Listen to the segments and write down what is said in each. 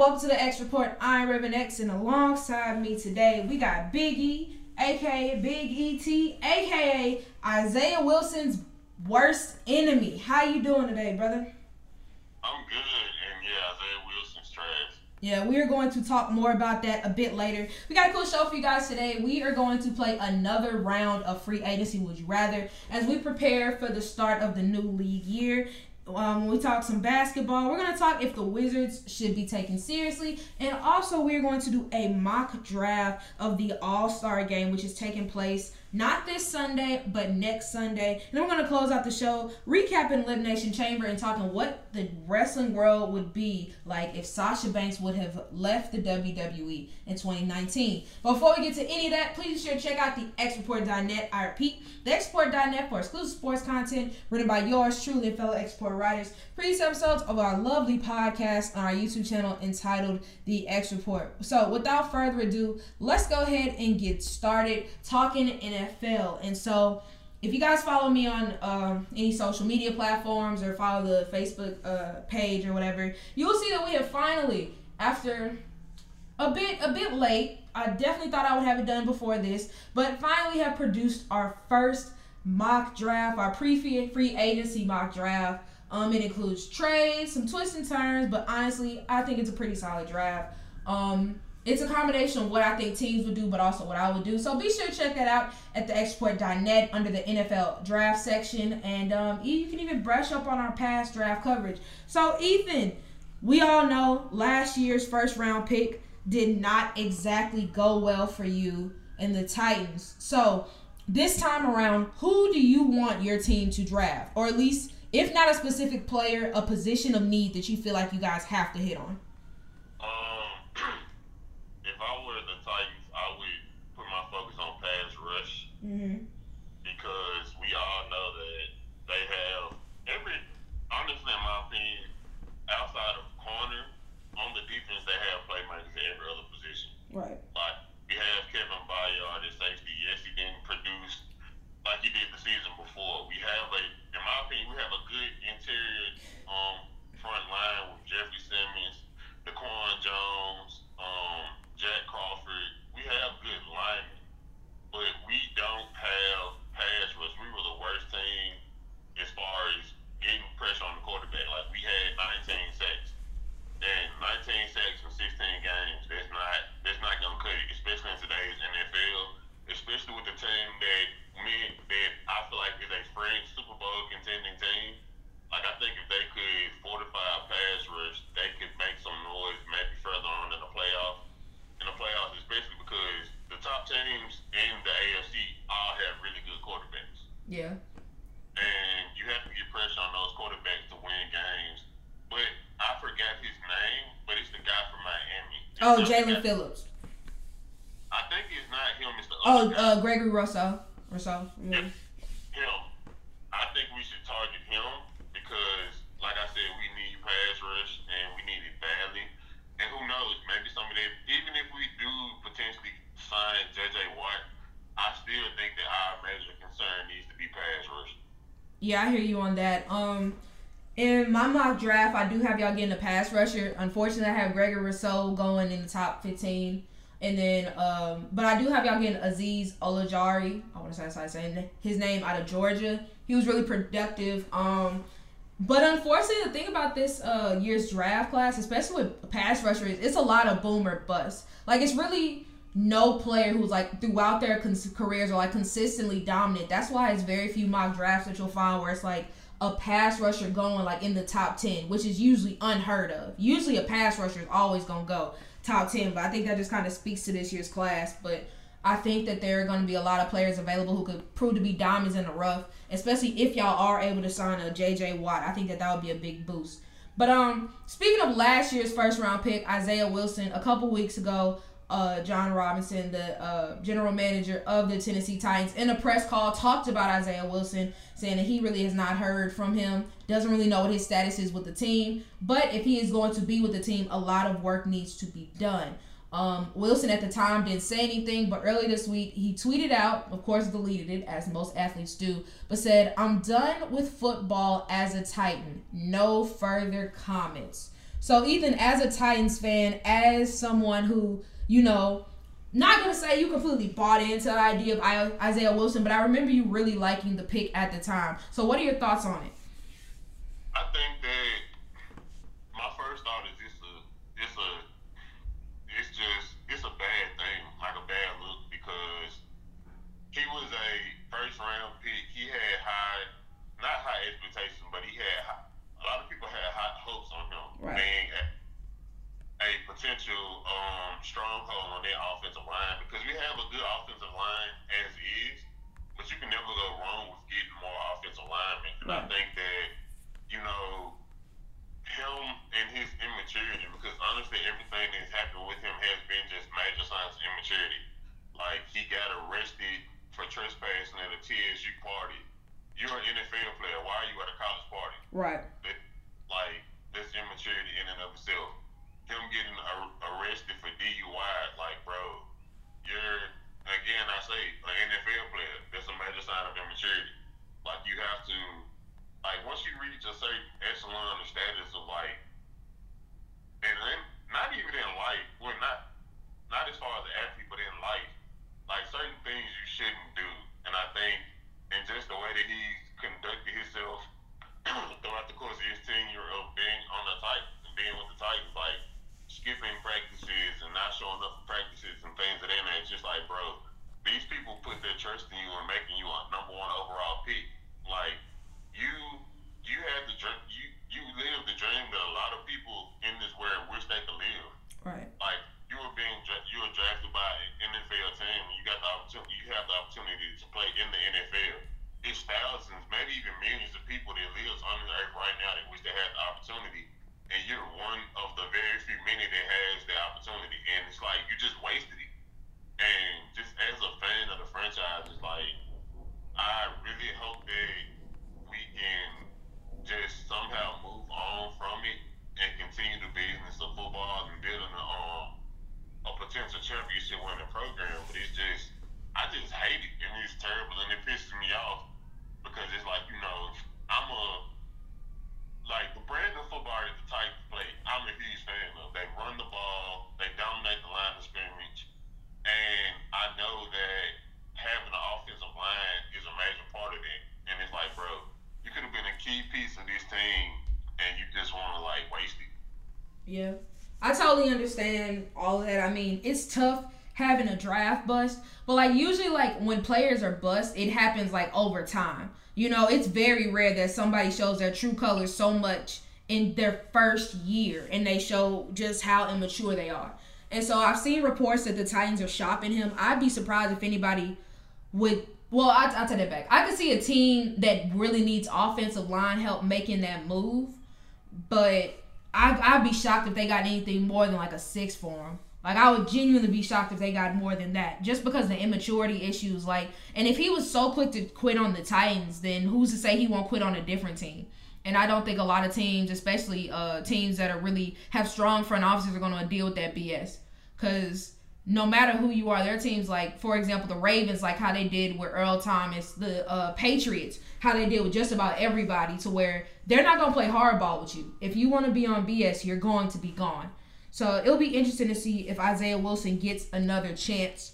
Welcome to the X Report. I'm Reverend X, and alongside me today we got Big E, aka Big ET, aka Isaiah Wilson's worst enemy. How you doing today, brother? I'm good, and yeah, Isaiah Wilson's trash. Yeah, we are going to talk more about that a bit later. We got a cool show for you guys today. We are going to play another round of free agency Would You Rather as we prepare for the start of the new league year. Um, we talk some basketball, we're going to talk if the Wizards should be taken seriously. And also, we're going to do a mock draft of the All Star game, which is taking place not this Sunday, but next Sunday. And then we're going to close out the show recapping Elimination Chamber and talking what the wrestling world would be like if Sasha Banks would have left the WWE in 2019. Before we get to any of that, please be sure to check out the xreport.net. I repeat, the xreport.net for exclusive sports content written by yours truly and fellow X Report writers. Previous episodes of our lovely podcast on our YouTube channel entitled The X Report. So without further ado, let's go ahead and get started talking in NFL. And so, if you guys follow me on um, any social media platforms or follow the Facebook uh, page or whatever, you will see that we have finally, after a bit a bit late, I definitely thought I would have it done before this, but finally have produced our first mock draft, our pre free agency mock draft. Um, it includes trades, some twists and turns, but honestly, I think it's a pretty solid draft. Um, it's a combination of what I think teams would do, but also what I would do. So be sure to check that out at the xreport.net under the NFL draft section. And um, you can even brush up on our past draft coverage. So, Ethan, we all know last year's first round pick did not exactly go well for you in the Titans. So, this time around, who do you want your team to draft? Or at least, if not a specific player, a position of need that you feel like you guys have to hit on? Mm-hmm. Because we all know that they have every, honestly, in my opinion, outside of corner, on the defense, they have playmakers at every other position. Right. Like, we have Kevin Byard at safety. Yes, he didn't produce like he did the season before. We have a, in my opinion, we have a good interior um, front line with Jeffrey Simmons, Daquan Jones, um, Jack Crawford. We have good linemen but we don't have pass rush. We were the worst team as far as getting pressure on the quarterback. Like we had 19 sacks, and 19 sacks in 16 games. That's not that's not gonna cut it, especially in today's NFL. Especially with the team that me that I feel like is a fringe Super Bowl contending team. Like I think if they could fortify a pass rush, they could make some noise maybe further on in the playoffs. In the playoffs, especially because the top teams in the AFC all have really good quarterbacks. Yeah. And you have to get pressure on those quarterbacks to win games. But I forgot his name, but it's the guy from Miami. It's oh, Jaelan Phillips. I think it's not him. It's the oh, uh, Gregory Rousseau. Rousseau. Yeah. Him. I think we should target him because, like I said, we need pass rush and we need it badly. And who knows? Maybe some of them, even if we do potentially sign J.J. Watt, I still think that our major concern needs to be pass rush. Yeah, I hear you on that. Um, in my mock draft, I do have y'all getting a pass rusher. Unfortunately, I have Gregory Rousseau going in the top 15. And then, um, but I do have y'all getting Azeez Ojulari. I want to say his name out of Georgia. He was really productive. Um, but unfortunately, the thing about this uh, year's draft class, especially with pass rushers, it's a lot of boomer bust. Like it's really no player who's like throughout their cons- careers are like consistently dominant. That's why it's very few mock drafts that you'll find where it's like a pass rusher going like in the top 10, which is usually unheard of. Usually a pass rusher is always going to go top 10, but I think that just kind of speaks to this year's class. But I think that there are going to be a lot of players available who could prove to be diamonds in the rough, especially if y'all are able to sign a JJ Watt. I think that that would be a big boost. But um, speaking of last year's first round pick, Isaiah Wilson, a couple weeks ago, uh, Jon Robinson, the uh, general manager of the Tennessee Titans, in a press call talked about Isaiah Wilson, saying that he really has not heard from him, doesn't really know what his status is with the team. But if he is going to be with the team, a lot of work needs to be done. Um, Wilson at the time didn't say anything, but early this week he tweeted out, of course, deleted it as most athletes do, but said, I'm done with football as a Titan. No further comments. So Ethan, as a Titans fan, as someone who you know, not gonna say you completely bought into the idea of Isaiah Wilson, but I remember you really liking the pick at the time. So what are your thoughts on it? I think that my first thought is it's a it's a it's just it's a bad thing, like a bad look because he was a first round pick. He had high not high expectations, but he had high, a lot of people had high hopes on him right. being a, a potential um, stronghold on their offensive line because we have a good offensive line as is, but you can never go wrong with getting more offensive linemen. And right. I think that you know him and his immaturity because honestly everything that's happened with him has been just major signs of immaturity. Like he got arrested for trespassing at a TSU party. You're an NFL player. Why are you at a college party? Right. That, like that's immaturity in and of itself. Him getting ar- arrested for DUI, like bro, you're again I say an NFL player. That's a major sign of immaturity. Like you have to like once you reach a certain echelon of status of like, and then not even in life, well, not not as far as the athlete, but in life, like certain things you shouldn't do. And I think, and just the way that he's conducted himself throughout the course of his tenure of being on the Titans and being with the Titans, like skipping practices and not showing up for practices and things of that nature. It's just like, bro, these people put their trust in you and making you a number one overall pick. Like you you had the dream you you lived the dream that a lot of people in this world wish they could live. Right. Like you were being you were drafted by an NFL team. You got the opportunity. You have the opportunity to play in the NFL. It's thousands, maybe even millions of people that lives on the earth right now that wish they had the opportunity, and you're one of the very few many that has the opportunity. And it's like you just wasted it. And just as a fan of the franchise, it's like I really hope that we can just somehow move on from it and continue the business of football and building a, um, a potential championship winning program. But it's just, I just hate it and it's terrible and it pisses me off because it's like, you know, I'm a, like the brand of football is the type of play I'm a huge fan of. They run the ball, they dominate the line of scrimmage, and I know that having an offensive line is a major part of it. And it's like, bro, you could have been a key piece of this team, and you just want to like waste it. Yeah, I totally understand all of that. I mean, it's tough having a draft bust, but like usually, like when players are bust, it happens like over time. You know, it's very rare that somebody shows their true colors so much in their first year and they show just how immature they are. And so I've seen reports that the Titans are shopping him. I'd be surprised if anybody would well, I'll take that back. I could see a team that really needs offensive line help making that move, but I, I'd be shocked if they got anything more than like a six for him. Like I would genuinely be shocked if they got more than that, just because the immaturity issues. Like, and if he was so quick to quit on the Titans, then who's to say he won't quit on a different team? And I don't think a lot of teams, especially uh, teams that are really have strong front offices, are going to deal with that BS. Because no matter who you are, their teams like, for example, the Ravens, like how they did with Earl Thomas, the uh, Patriots, how they deal with just about everybody, to where they're not gonna play hardball with you. If you want to be on BS, you're going to be gone. So it'll be interesting to see if Isaiah Wilson gets another chance.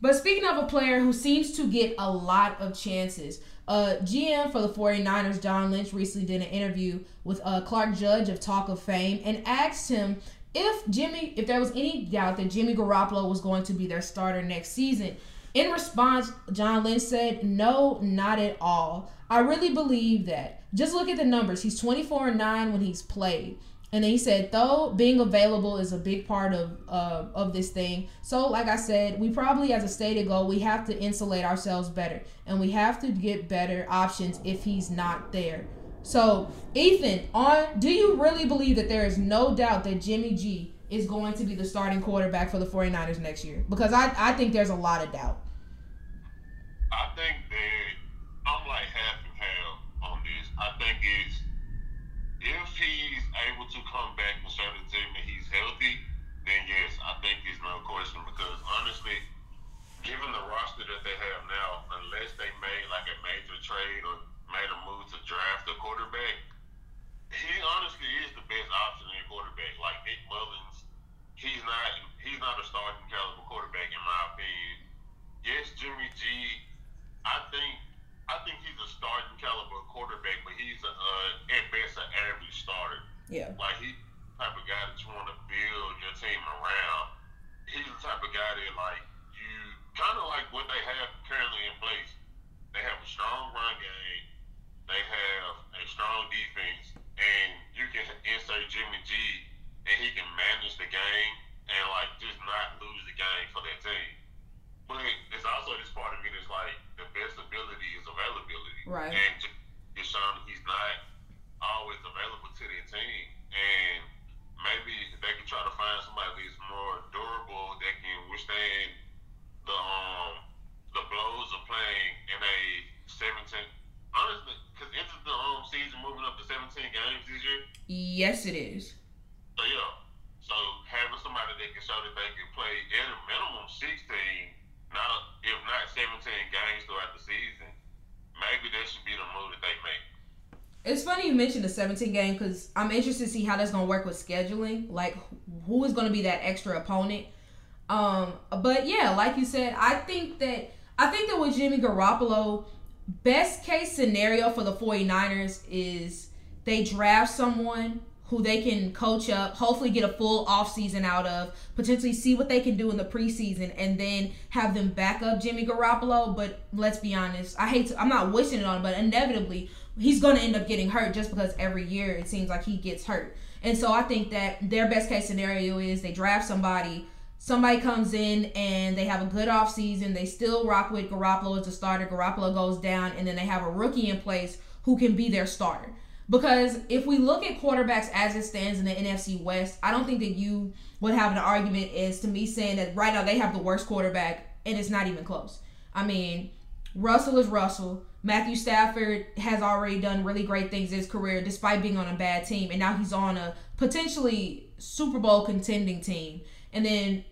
But speaking of a player who seems to get a lot of chances, uh, GM for the 49ers, John Lynch, recently did an interview with uh, Clark Judge of Talk of Fame and asked him if Jimmy, if there was any doubt that Jimmy Garoppolo was going to be their starter next season. In response, John Lynch said, No, not at all. I really believe that. Just look at the numbers. He's 24 and 9 when he's played. And then he said, though being available is a big part of uh, of this thing. So, like I said, we probably, as a stated goal, we have to insulate ourselves better, and we have to get better options if he's not there. So, Ethan, on do you really believe that there is no doubt that Jimmy G is going to be the starting quarterback for the 49ers next year? Because I, I think there's a lot of doubt. I think that I'm like half and half on this. I think it's if he's able to come back and show the team that he's healthy, then yes, I think he's no question because honestly, given the roster that they have now, unless they made like a major trade or made a move to draft a quarterback, he honestly is the best option in quarterback. Like Nick Mullens, he's not he's not a starting caliber quarterback in my opinion. Yes, Jimmy G, I think I think he's a starting caliber quarterback, but he's a, uh, at best an average starter. Yeah. Like he type of guy that you want to build your team around. He's the type of guy that like you kind of like what they have currently in place. They have a strong run game. They have a strong defense, and you can insert Jimmy G, and he can manage the game and like just not lose the game for that team. But it's also this part of me that's like the best ability is availability, Right. And Deshaun, he's not always available to the team, and maybe they can try to find somebody that's more durable that can withstand the um the blows of playing in a 17. Honestly, because isn't the um season moving up to 17 games this year? Yes, it is. So yeah, so having somebody that can show that they can play at a minimum 16, not if not 17 games throughout the season, maybe that should be the move that they make. It's funny you mentioned the 17 game because I'm interested to see how that's gonna work with scheduling. Like, who is gonna be that extra opponent? Um, but yeah, like you said, I think that I think that with Jimmy Garoppolo, best case scenario for the 49ers is they draft someone who they can coach up, hopefully get a full offseason out of, potentially see what they can do in the preseason, and then have them back up Jimmy Garoppolo. But let's be honest, I hate to, I'm not wishing it on but inevitably he's going to end up getting hurt just because every year it seems like he gets hurt. And so I think that their best case scenario is they draft somebody, somebody comes in and they have a good offseason, they still rock with Garoppolo as a starter, Garoppolo goes down, and then they have a rookie in place who can be their starter. Because if we look at quarterbacks as it stands in the NFC West, I don't think that you would have an argument as to me saying that right now they have the worst quarterback and it's not even close. I mean, Russell is Russell. Matthew Stafford has already done really great things in his career despite being on a bad team, and now he's on a potentially Super Bowl contending team. And then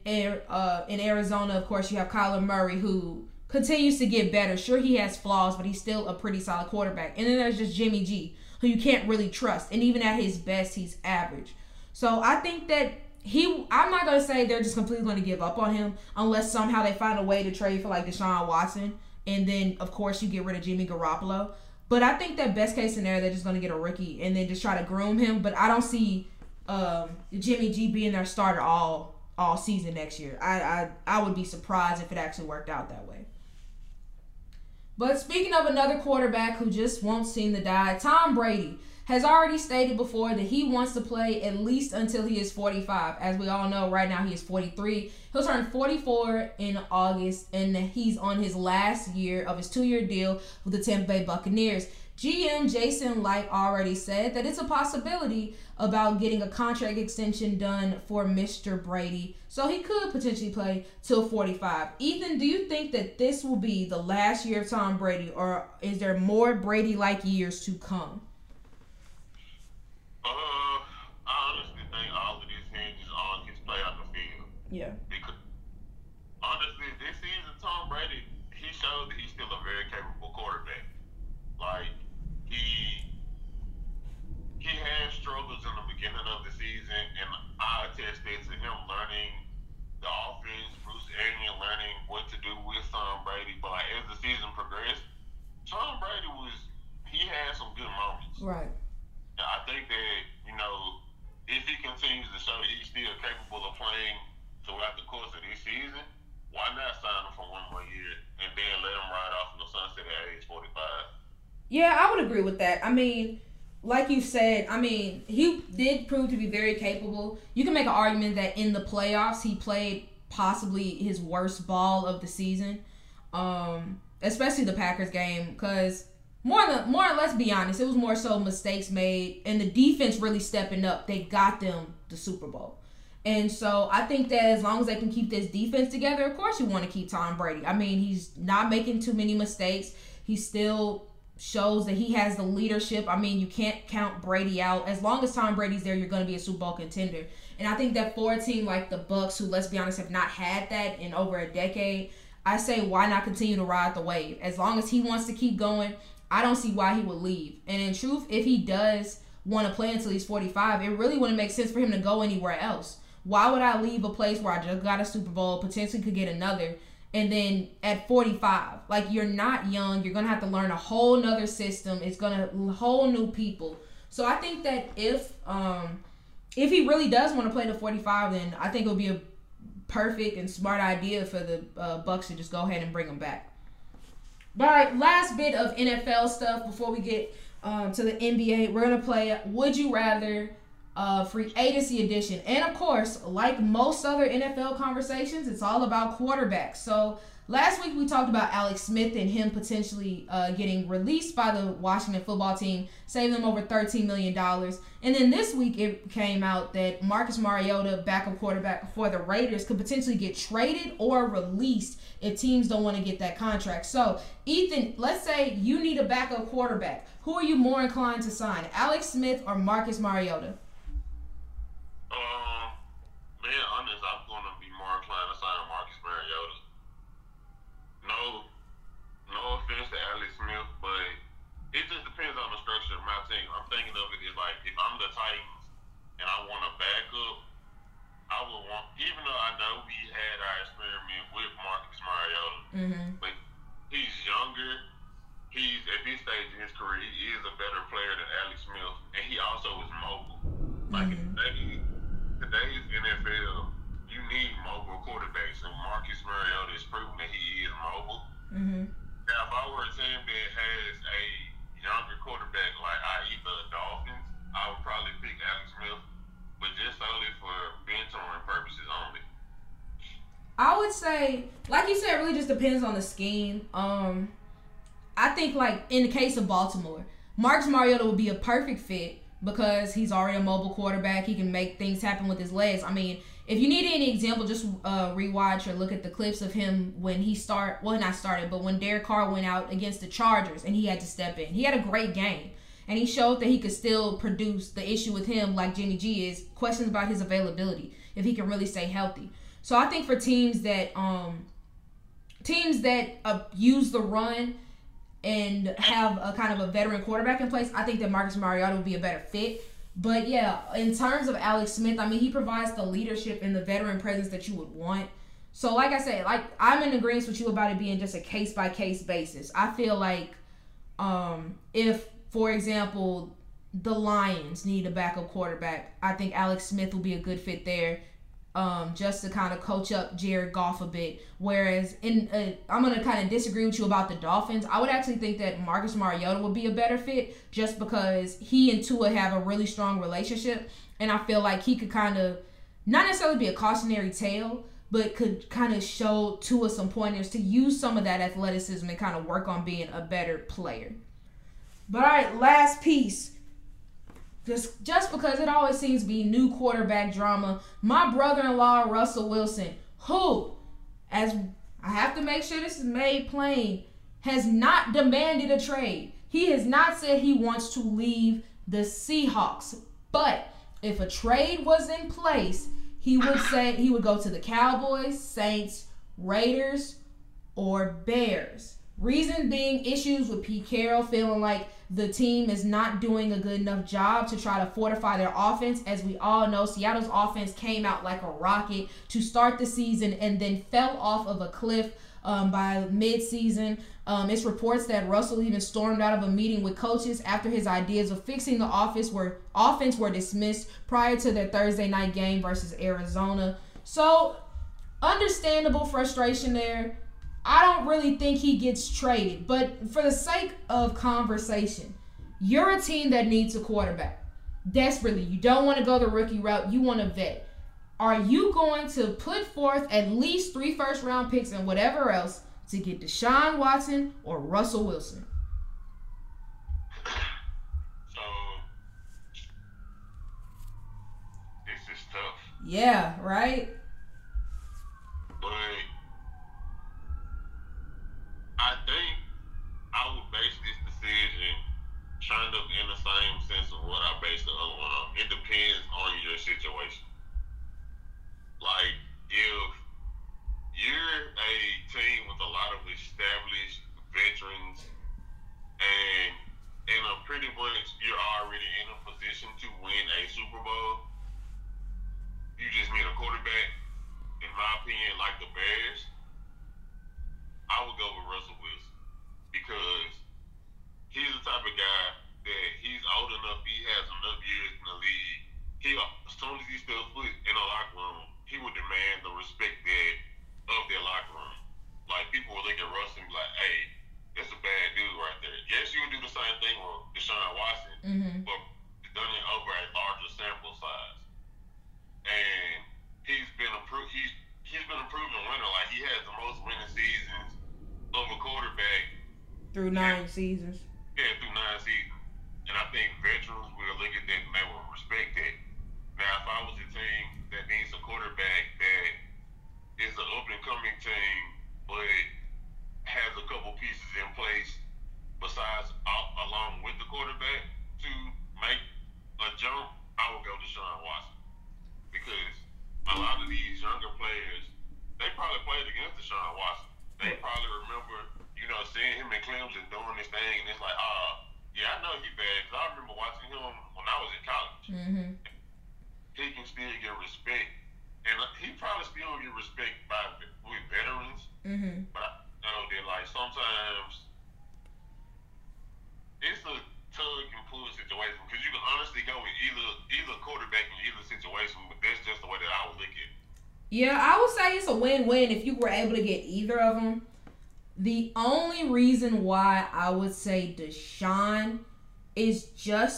uh, in Arizona, of course, you have Kyler Murray, who continues to get better. Sure, he has flaws, but he's still a pretty solid quarterback. And then there's just Jimmy G, who you can't really trust. And even at his best, he's average. So I think that he, I'm not going to say they're just completely going to give up on him unless somehow they find a way to trade for like Deshaun Watson. And then, of course, you get rid of Jimmy Garoppolo. But I think that best case scenario, they're just going to get a rookie and then just try to groom him. But I don't see um, Jimmy G being their starter all all season next year. I, I I would be surprised if it actually worked out that way. But speaking of another quarterback who just won't seem to die, Tom Brady has already stated before that he wants to play at least until he is 45. As we all know, right now he is 43. He'll turn 44 in August, and he's on his last year of his two year deal with the Tampa Bay Buccaneers. GM Jason Licht already said that it's a possibility about getting a contract extension done for Mr. Brady, so he could potentially play till 45. Ethan, do you think that this will be the last year of Tom Brady, or is there more Brady like years to come? Uh, I honestly think all of this hinges on his play on the field. Yeah. Because honestly, this season, Tom Brady, he showed that he's still a very capable quarterback. Like he he had struggles in the beginning of the season, and I attested to him learning the offense, Bruce Arians learning what to do with Tom Brady. But like, as the season progressed, Tom Brady was he had some good moments. Right. And I think that, you know, if he continues to show that he's still capable of playing throughout the course of this season, why not sign him for one more year and then let him ride off in the sunset at age 45? Yeah, I would agree with that. I mean, like you said, I mean, he did prove to be very capable. You can make an argument that in the playoffs he played possibly his worst ball of the season, um, especially the Packers game, because more than more. Let's be honest, it was more so mistakes made and the defense really stepping up. They got them the Super Bowl. And so I think that as long as they can keep this defense together, of course you want to keep Tom Brady. I mean, he's not making too many mistakes. He's still shows that he has the leadership. I mean, you can't count Brady out. As long as Tom Brady's there, you're going to be a Super Bowl contender. And I think that for a team like the Bucs, who let's be honest, have not had that in over a decade, I say why not continue to ride the wave? As long as he wants to keep going, I don't see why he would leave. And in truth, if he does want to play until he's 45, it really wouldn't make sense for him to go anywhere else. Why would I leave a place where I just got a Super Bowl, potentially could get another, and then at 45, like you're not young, you're gonna have to learn a whole nother system. It's gonna whole new people. So I think that if um if he really does want to play to 45, then I think it would be a perfect and smart idea for the uh, Bucs to just go ahead and bring him back. All right, last bit of NFL stuff before we get um, to the NBA. We're gonna play Would You Rather uh, free agency edition, and of course, like most other NFL conversations, it's all about quarterbacks. So Last week we talked about Alex Smith and him potentially uh, getting released by the Washington football team, saving them over $13 million. And then this week it came out that Marcus Mariota, backup quarterback for the Raiders, could potentially get traded or released if teams don't want to get that contract. So, Ethan, let's say you need a backup quarterback. Who are you more inclined to sign, Alex Smith or Marcus Mariota? Um, being honest, I'm going to be more inclined to sign Marcus Mariota no, no offense to Alex Smith, but it just depends on the structure of my team. I'm thinking of it as like if I'm the Titans and I want a backup, I would want, even though I know we had our experiment with Marcus Mariota, mm-hmm. but he's younger. He's at this stage in his career, he is a better player than Alex Smith, and he also is mobile. Like mm-hmm. today, today's NFL, you need mobile quarterbacks, and Marcus Mariota is proven that he is mobile. Mm-hmm. Now, if I were a team that has a younger quarterback like i.e. the Dolphins, I would probably pick Alex Smith, but just solely for mentoring purposes only. I would say, like you said, it really just depends on the scheme. Um, I think like in the case of Baltimore, Marcus Mariota would be a perfect fit because he's already a mobile quarterback. He can make things happen with his legs. I mean, if you need any example, just uh, rewatch or look at the clips of him when he start. Well, not started, but when Derek Carr went out against the Chargers and he had to step in. He had a great game, and he showed that he could still produce. The issue with him, like Jimmy G, is questions about his availability if he can really stay healthy. So I think for teams that um teams that uh, use the run and have a kind of a veteran quarterback in place, I think that Marcus Mariota would be a better fit but yeah, in terms of Alex Smith, I mean, he provides the leadership and the veteran presence that you would want. So, like I said, like I'm in agreement with you about it being just a case by case basis. I feel like um, if, for example, the Lions need a backup quarterback, I think Alex Smith will be a good fit there um, just to kind of coach up Jared Goff a bit. Whereas in uh, I'm gonna kind of disagree with you about the Dolphins. I would actually think that Marcus Mariota would be a better fit just because he and Tua have a really strong relationship, and I feel like he could kind of not necessarily be a cautionary tale, but could kind of show Tua some pointers to use some of that athleticism and kind of work on being a better player. But all right, last piece just just because it always seems to be new quarterback drama. My brother-in-law Russell Wilson, who, as I have to make sure this is made plain, has not demanded a trade. He has not said he wants to leave the Seahawks. But if a trade was in place, he would say he would go to the Cowboys, Saints, Raiders, or Bears. Reason being issues with Pete Carroll feeling like the team is not doing a good enough job to try to fortify their offense. As we all know, Seattle's offense came out like a rocket to start the season and then fell off of a cliff um, by midseason. Um, it's reports that Russell even stormed out of a meeting with coaches after his ideas of fixing the office were offense were dismissed prior to their Thursday night game versus Arizona. So, understandable frustration there. I don't really think he gets traded. But for the sake of conversation, you're a team that needs a quarterback desperately. You don't want to go the rookie route, you want a vet. Are you going to put forth at least three first round picks and whatever else to get Deshaun Watson or Russell Wilson? So, this is tough. Yeah, right? But I think I would base this decision kind of in the same sense of what I base the other one on. Um, it depends on your situation. Like if you're a team with a lot of established veterans and in a pretty much you're already in a position to win a Super Bowl, you just need a quarterback. In my opinion, like the Bears,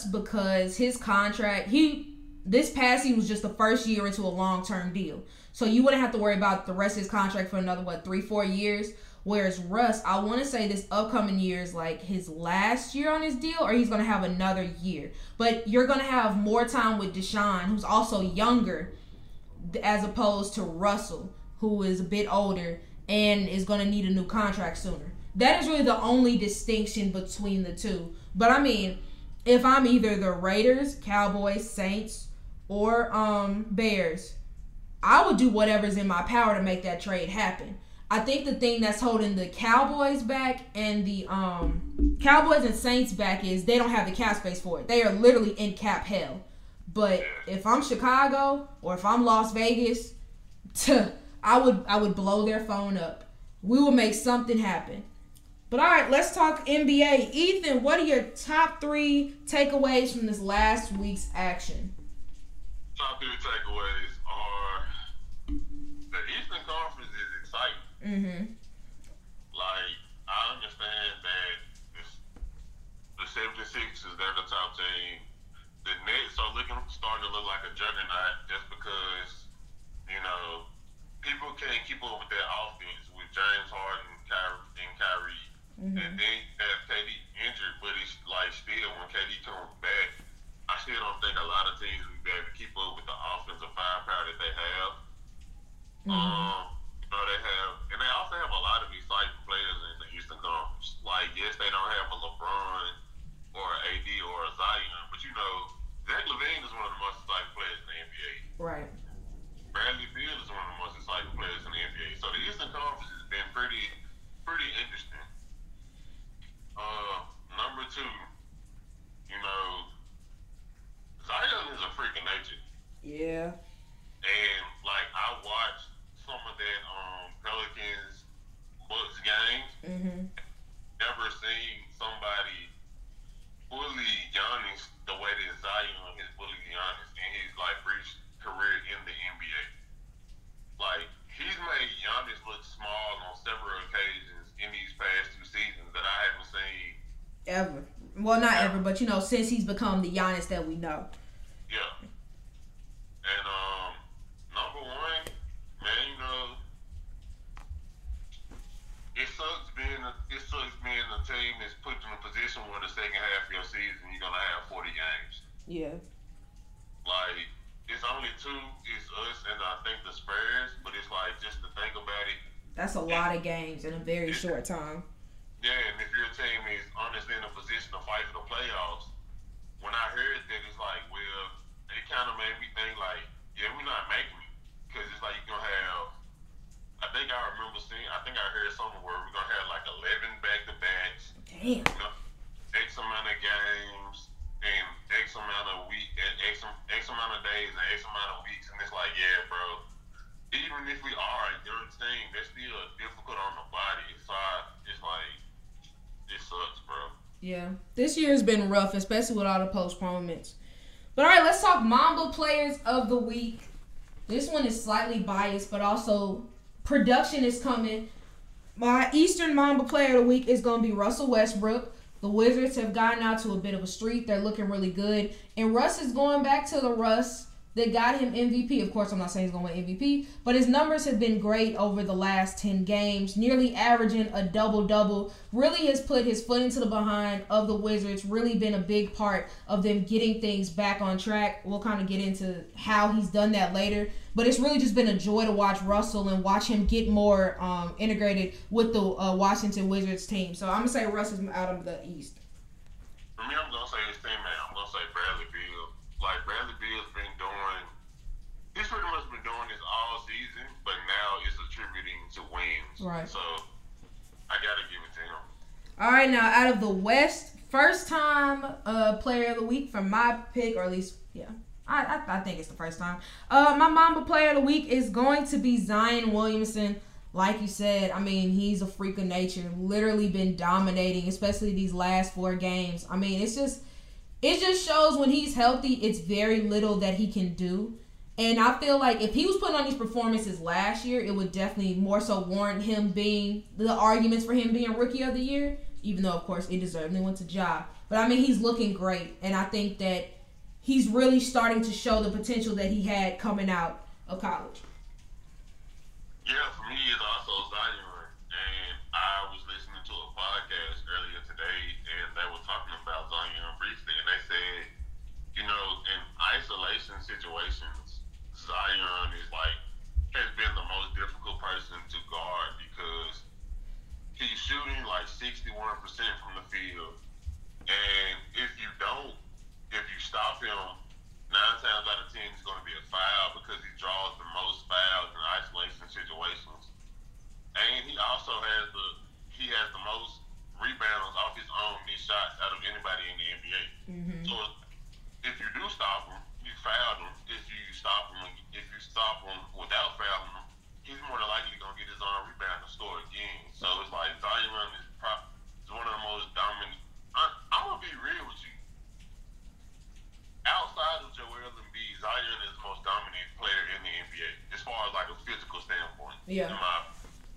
because his contract he this past year was just the first year into a long-term deal. So you wouldn't have to worry about the rest of his contract for another what three, four years. Whereas Russ, I want to say this upcoming year is like his last year on his deal, or he's going to have another year. But you're going to have more time with Deshaun, who's also younger, as opposed to Russell, who is a bit older and is going to need a new contract sooner. That is really the only distinction between the two. But I mean, if I'm either the Raiders, Cowboys, Saints, or um, Bears, I would do whatever's in my power to make that trade happen. I think the thing that's holding the Cowboys back and the um Cowboys and Saints back is they don't have the cap space for it. They are literally in cap hell. But if I'm Chicago or if I'm Las Vegas, to, I would I would blow their phone up. We will make something happen. But all right, let's talk NBA. Ethan, what are your top three takeaways from this last week's action? Top three takeaways are the Eastern Conference is exciting. Mm-hmm. Like, I understand that this, the 76ers, they're the top team. The Nets are looking, starting to look like a juggernaut just because, you know, people can't keep up with their offense with James Harden Kyrie, and Kyrie. Mm-hmm. And then have KD injured, but it's like still when KD comes back, I still don't think a lot of teams will be able to keep up with the offensive firepower that they have. Mm-hmm. Um, know, they have, and they also have a lot of exciting players in the Eastern Conference. Like, yes, they don't have a LeBron or AD or a Zion, but you know, Zach LaVine is one of the most exciting players in the NBA. Right. Bradley Beal is one of the most exciting players in the NBA. So the Eastern Conference has been pretty, pretty interesting. Uh, number two, you know, Zion is a freak of nature. Yeah. And like I watched some of that um, Pelicans Bucks games. Mm-hmm. Never seen somebody fully Giannis the way that Zion is fully Giannis in his like brief career in the NBA. Like he's made Giannis look small on several occasions in these past two seasons that I haven't seen ever. Well, not ever, but you know, since he's become the Giannis that we know. Yeah. And um, number one, man, you know, it sucks being a, it sucks being a team that's put in a position where the second half of your season you're gonna have 40 games. Yeah. Like it's only two, it's us and I think the Spurs, but it's like just to think about it. That's a lot of games in a very short time. Yeah, and if your team is honestly in a position to fight for the playoffs, when I heard that, it's like, well, it kind of made me think like, yeah, we're not making it because it's like you're gonna have. I think I remember seeing. I think I heard somewhere where we're gonna have like eleven back to backs. Damn. X amount of games and X amount of week, X X amount of days and X amount of weeks, and it's like, yeah, bro. Even if we are a young team, that's still difficult on the body. So I, it's like, it sucks, bro. Yeah, this year has been rough, especially with all the postponements. But all right, let's talk Mamba players of the week. This one is slightly biased, but also production is coming. My Eastern Mamba player of the week is going to be Russell Westbrook. The Wizards have gotten out to a bit of a streak. They're looking really good. And Russ is going back to the Russ that got him MVP. Of course, I'm not saying he's going to win MVP, but his numbers have been great over the last 10 games, nearly averaging a double double. Really has put his foot into the behind of the Wizards, really been a big part of them getting things back on track. We'll kind of get into how he's done that later, but it's really just been a joy to watch Russell and watch him get more um, integrated with the uh, Washington Wizards team. So I'm going to say Russell's out of the East. For me, I'm going to say his teammate. I'm going to say Bradley Beal. Like, Bradley Beal's been doing he's pretty much been doing this all season, but attributing to wins. Right. So I gotta give it to him. All right, now out of the West, first time uh, player of the week from my pick, or at least yeah. I, I, I think it's the first time. Uh, my Mamba player of the week is going to be Zion Williamson. Like you said, I mean, he's a freak of nature. Literally been dominating, especially these last four games. I mean, it's just, it just shows when he's healthy, it's very little that he can do. And I feel like if he was putting on these performances last year, it would definitely more so warrant him being the arguments for him being rookie of the year. Even though, of course, it deserved. He went to job, but I mean, he's looking great, and I think that he's really starting to show the potential that he had coming out of college. Yeah, for me, it's also Zion, and I was listening to a podcast earlier today, and they were talking about Zion briefly, and they said, you know, in isolation situations Zion is like has been the most difficult person to guard because he's shooting like 61% from the field. And if you don't, if you stop him, nine times out of ten it's going to be a foul because he draws the most fouls in isolation situations. And he also has the he has the most rebounds off his own missed shots out of anybody in the NBA. Mm-hmm. So if you do stop him, you foul him. If you stop him, if you stop him without fouling him, he's more than likely gonna get his own rebound and score again. So it's like Zion is, pro- one of the most dominant. I, I'm gonna be real with you. Outside of Joel Embiid, Zion is the most dominant player in the NBA as far as like a physical standpoint. Yeah.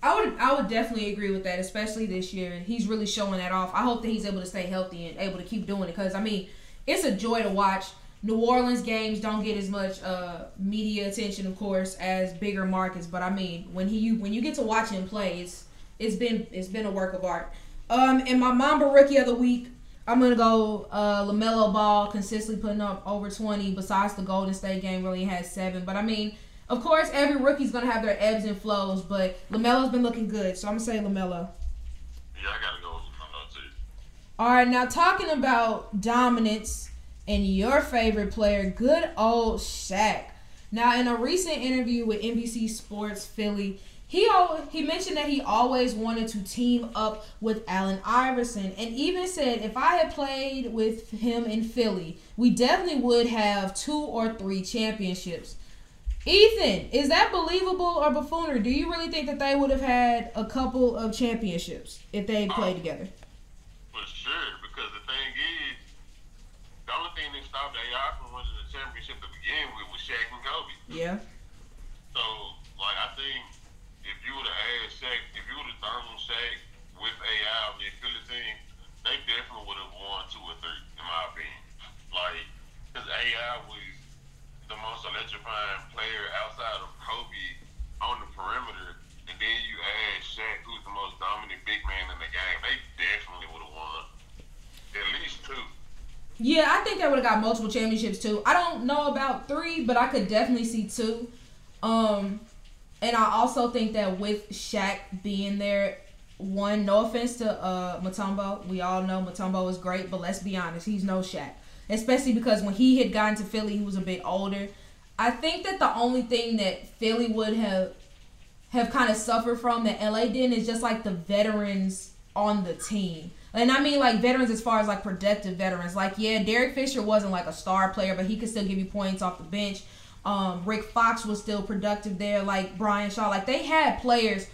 I would I would definitely agree with that, especially this year. He's really showing that off. I hope that he's able to stay healthy and able to keep doing it because I mean, it's a joy to watch New Orleans games don't get as much uh, media attention, of course, as bigger markets. But I mean, when he when you get to watch him play, it's it's been it's been a work of art. Um, and my Mamba rookie of the week, I'm gonna go uh, LaMelo Ball, consistently putting up over 20. Besides the Golden State game, really has seven. But I mean, of course, every rookie's gonna have their ebbs and flows. But LaMelo's been looking good, so I'm gonna say LaMelo. Yeah, I gotta go with LaMelo too. All right, now talking about dominance and your favorite player, good old Shaq. Now, in a recent interview with NBC Sports Philly, he he mentioned that he always wanted to team up with Allen Iverson, and even said if I had played with him in Philly, we definitely would have two or three championships. Ethan, is that believable or buffoonery? Do you really think that they would have had a couple of championships if they played together? For sure, because the thing is, the only thing that stopped AI from winning the championship to begin with was Shaq and Kobe. Yeah. So, like, I think if you would have had Shaq, if you would have thrown Shaq with AI on the Philly team, they definitely would have won two or three, in my opinion. Like, because AI was the most electrifying player outside of Kobe on the perimeter, and then you add Shaq, who's the most dominant big man in the game. They definitely would have won at least two. Yeah, I think they would have got multiple championships too. I don't know about three, but I could definitely see two. Um, and I also think that with Shaq being there, one, no offense to uh Mutombo, we all know Mutombo is great, but let's be honest, he's no Shaq. Especially because when he had gotten to Philly, he was a bit older. I think that the only thing that Philly would have have kind of suffered from that LA didn't is just like the veterans on the team. And I mean like veterans as far as like productive veterans. Like yeah, Derek Fisher wasn't like a star player, but he could still give you points off the bench. Um, Rick Fox was still productive there, like Brian Shaw. Like they had players,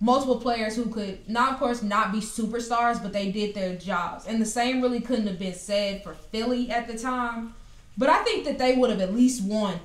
multiple players who could not, of course, not be superstars, but they did their jobs. And the same really couldn't have been said for Philly at the time. But I think that they would have at least won,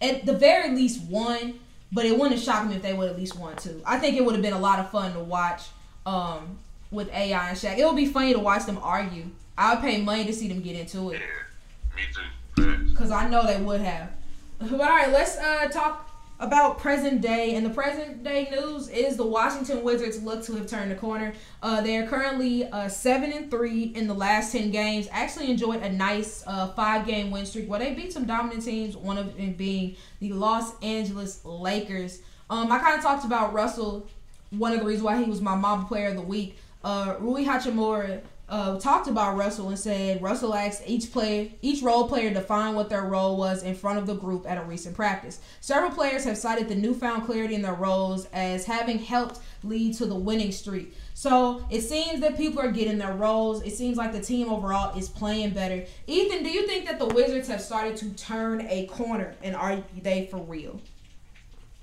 at the very least won. But it wouldn't have shocked me if they would at least won two. I think it would have been a lot of fun to watch. Um, with AI and Shaq. It would be funny to watch them argue. I would pay money to see them get into it. Yeah, me too. Because I know they would have. But all right, let's uh, talk about present day. And the present day news is the Washington Wizards look to have turned the corner. Uh, they are currently uh, seven and three in the last ten games. Actually enjoyed a nice uh, five game win streak where they beat some dominant teams. One of them being the Los Angeles Lakers. Um, I kind of talked about Russell. One of the reasons why he was my Mamba Player of the Week. Uh, Rui Hachimura uh, talked about Russell and said Russell asked each player, each role player to define what their role was in front of the group at a recent practice. Several players have cited the newfound clarity in their roles as having helped lead to the winning streak. So it seems that people are getting their roles. It seems like the team overall is playing better. Ethan, do you think that the Wizards have started to turn a corner, and are they for real?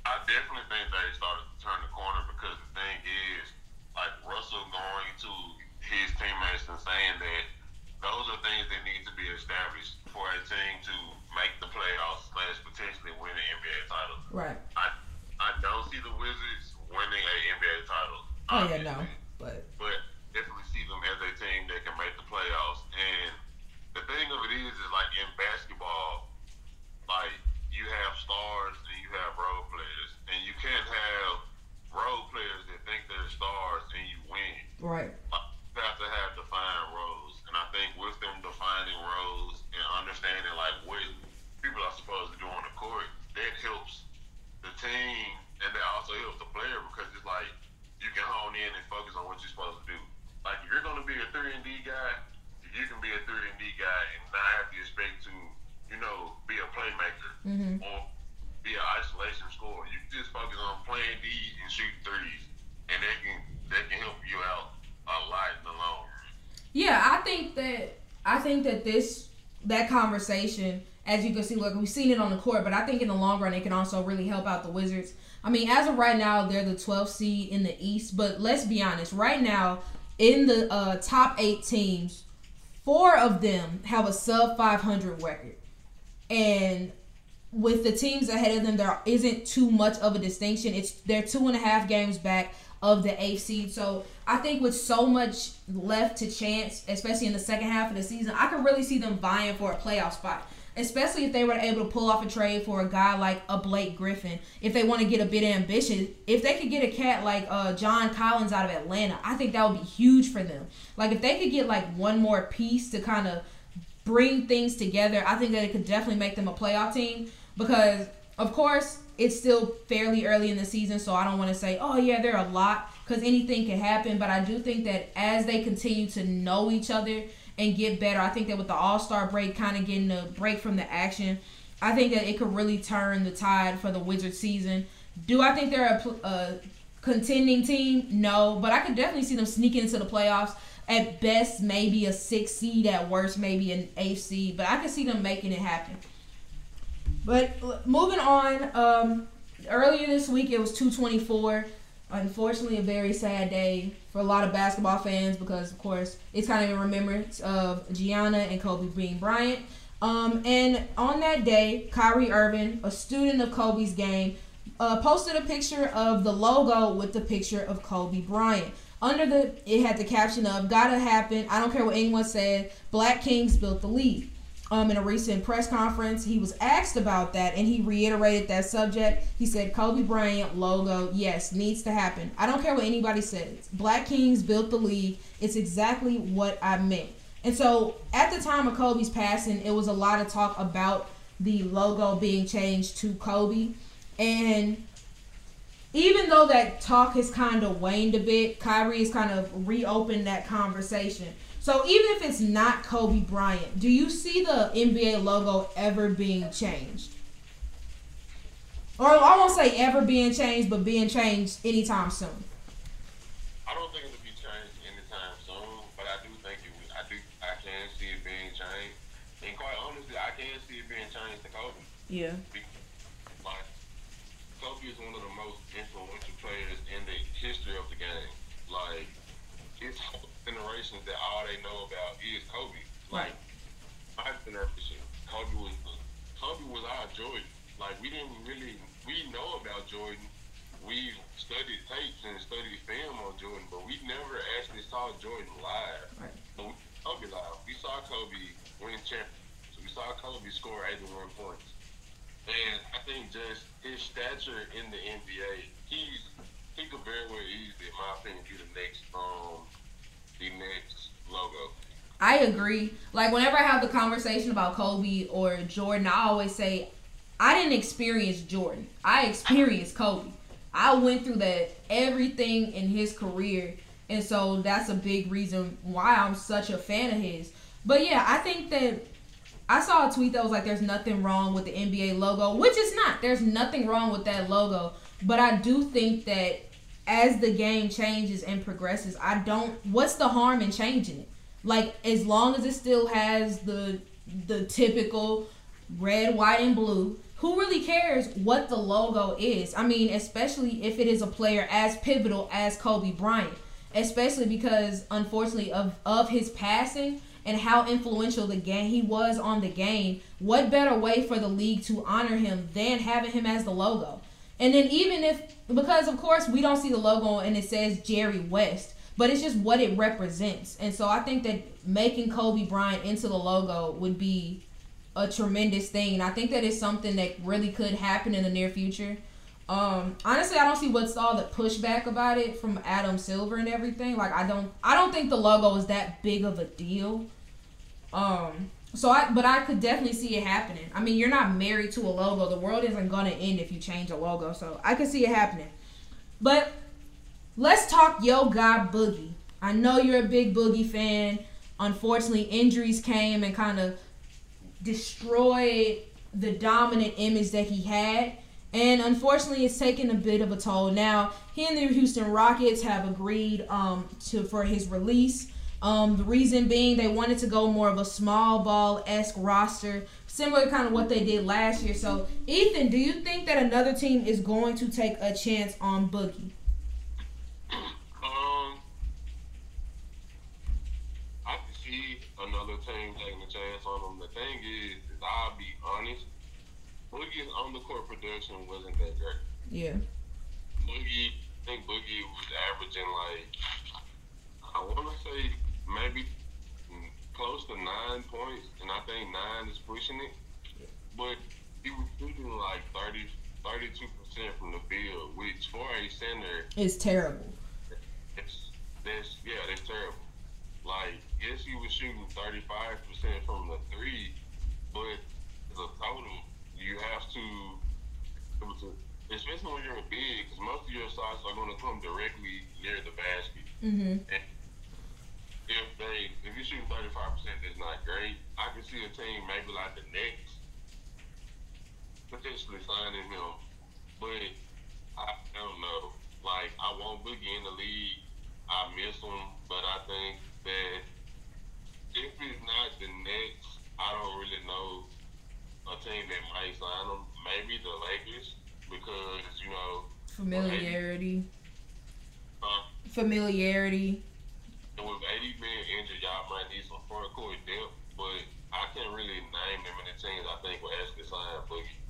I definitely think they started to turn the corner because the thing is, like Russell going to his teammates and saying that those are things that need to be established for a team to make the playoffs slash potentially win an NBA title. Right. I I don't see the Wizards winning an NBA title. Oh yeah, no, but but definitely see them as a team that can make the playoffs. And the thing of it is, is like in basketball, like you have stars and you have role players, and you can't have role players that think they're stars and you win. Right. Like, you have to have defined roles, and I think with them defining roles and understanding like what people are supposed to do on the court, that helps the team, and that also helps the player because it's like you can hone in and focus on what you're supposed to do. Like if you're going to be a three and D guy, you can be a three and D guy and not have to expect to, you know, be a playmaker Mhm. or be an isolation scorer. You can just focus on playing D and shoot threes, and that can that can help you out a lot in the long run. Yeah, I think that I think that this that conversation, as you can see, look, we've seen it on the court, but I think in the long run it can also really help out the Wizards. I mean, as of right now, they're the 12th seed in the East, but let's be honest, right now in the uh, top eight teams, four of them have a sub 500 record, and with the teams ahead of them, there isn't too much of a distinction. It's they're two and a half games back of the eighth seed. So I think with so much left to chance, especially in the second half of the season, I could really see them vying for a playoff spot. Especially if they were able to pull off a trade for a guy like a Blake Griffin. If they want to get a bit ambitious, if they could get a cat like uh, John Collins out of Atlanta, I think that would be huge for them. Like if they could get like one more piece to kind of bring things together, I think that it could definitely make them a playoff team because of course it's still fairly early in the season, so I don't want to say, oh yeah, they're a lot because anything can happen. But I do think that as they continue to know each other and get better, I think that with the All Star break, kind of getting a break from the action, I think that it could really turn the tide for the Wizards season. Do I think they're a, a contending team? No, but I could definitely see them sneaking into the playoffs. At best, maybe a six seed. At worst, maybe an eighth seed. But I could see them making it happen. But moving on, um, earlier this week it was 224. Unfortunately, a very sad day for a lot of basketball fans because, of course, it's kind of in remembrance of Gianna and Kobe Bean Bryant. Um, and on that day, Kyrie Irving, a student of Kobe's game, uh, posted a picture of the logo with the picture of Kobe Bryant. Under the, it had the caption of "Gotta happen." I don't care what anyone said. Black Kings built the league um, in a recent press conference. He was asked about that and he reiterated that subject. He said, Kobe Bryant logo, yes, needs to happen. I don't care what anybody says. Black Kings built the league. It's exactly what I meant. And so at the time of Kobe's passing, it was a lot of talk about the logo being changed to Kobe. And even though that talk has kind of waned a bit, Kyrie has kind of reopened that conversation. So even if it's not Kobe Bryant, do you see the NBA logo ever being changed? Or I won't say ever being changed, but being changed anytime soon. I don't think it'll be changed anytime soon, but I do think it. will- I do. I can see it being changed, and quite honestly, I can see it being changed to Kobe. Yeah. Like Kobe is one of the most influential players in the history of the game. Like his whole generations that all they know about is Kobe. Like my generation, Kobe was Kobe was our Jordan. Like we didn't really we know about Jordan. We studied tapes and studied film on Jordan, but we never actually saw Jordan live. Right. But we Kobe live. We saw Kobe win championships. We saw Kobe score 81 points. And I think just his stature in the NBA, he's he could very well easily, in my opinion, be the next um the next logo. I agree. Like whenever I have the conversation about Kobe or Jordan, I always say I didn't experience Jordan. I experienced Kobe. I went through that everything in his career, and so that's a big reason why I'm such a fan of his. But yeah, I think that I saw a tweet that was like, "There's nothing wrong with the NBA logo," which is not. There's nothing wrong with that logo, but I do think that as the game changes and progresses, I don't. What's the harm in changing it? Like as long as it still has the the typical red, white, and blue. Who really cares what the logo is? I mean, especially if it is a player as pivotal as Kobe Bryant, especially because unfortunately of of his passing and how influential the game he was on the game. What better way for the league to honor him than having him as the logo? And then even if because of course we don't see the logo and it says Jerry West, but it's just what it represents. And so I think that making Kobe Bryant into the logo would be a tremendous thing. And I think that is something that really could happen in the near future. Um, honestly, I don't see what's all the pushback about it from Adam Silver and everything. Like, I don't, I don't think the logo is that big of a deal. Um, so I, but I could definitely see it happening. I mean, you're not married to a logo. The world isn't gonna end if you change a logo. So I could see it happening. But let's talk Yo God Boogie. I know you're a big Boogie fan. Unfortunately, injuries came and kind of destroyed the dominant image that he had. And unfortunately, it's taken a bit of a toll. Now, he and the Houston Rockets have agreed um, to for his release. Um, the reason being they wanted to go more of a small ball esque roster, similar to kind of what they did last year. So, Ethan, do you think that another team is going to take a chance on Boogie? Um, I can see another team taking a chance on him. The thing is, is I'll be honest, Boogie's on the court production wasn't that great. Yeah. Boogie, I think Boogie was averaging like, I want to say maybe close to nine points, and I think nine is pushing it. But he was shooting like 30, 32 percent from the field, which for a center is terrible. It's that's yeah, that's terrible. Like yes, he was shooting thirty five percent from the three, but as a total, you have to, especially when you're a big, because most of your shots are going to come directly near the basket. Mm-hmm. And if they if you shoot thirty five percent, that's not great. I can see a team maybe like the Knicks potentially signing him, but I don't know. Like I want Boogie in the league. I miss him, but I think that if he's not the Nets, I don't really know a team that might sign him. Maybe the Lakers because you know familiarity. Uh, familiarity. And with AD being injured, y'all might need some front court depth, but I can't really name them many teams I think will actually sign Boogie.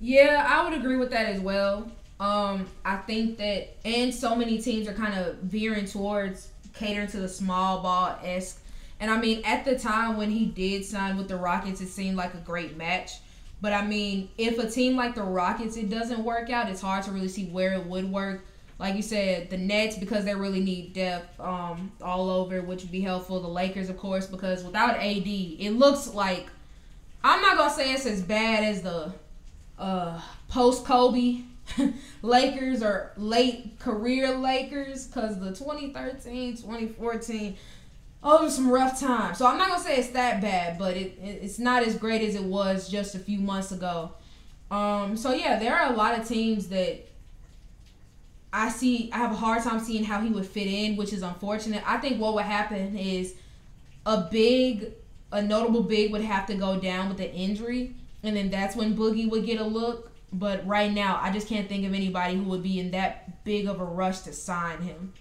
Yeah, I would agree with that as well. Um, I think that, and so many teams are kind of veering towards catering to the small ball esque. And I mean, at the time when he did sign with the Rockets, it seemed like a great match. But I mean, if a team like the Rockets it doesn't work out, it's hard to really see where it would work like you said, the Nets because they really need depth um, all over, which would be helpful. The Lakers, of course, because without AD, it looks like I'm not gonna say it's as bad as the uh, post Kobe Lakers or late career Lakers, because the 2013, 2014. Oh, was some rough times. So I'm not gonna say it's that bad, but it it's not as great as it was just a few months ago. Um, so yeah, there are a lot of teams that I see I have a hard time seeing how he would fit in, which is unfortunate. I think what would happen is a big a notable big would have to go down with an injury and then that's when Boogie would get a look. But right now, I just can't think of anybody who would be in that big of a rush to sign him.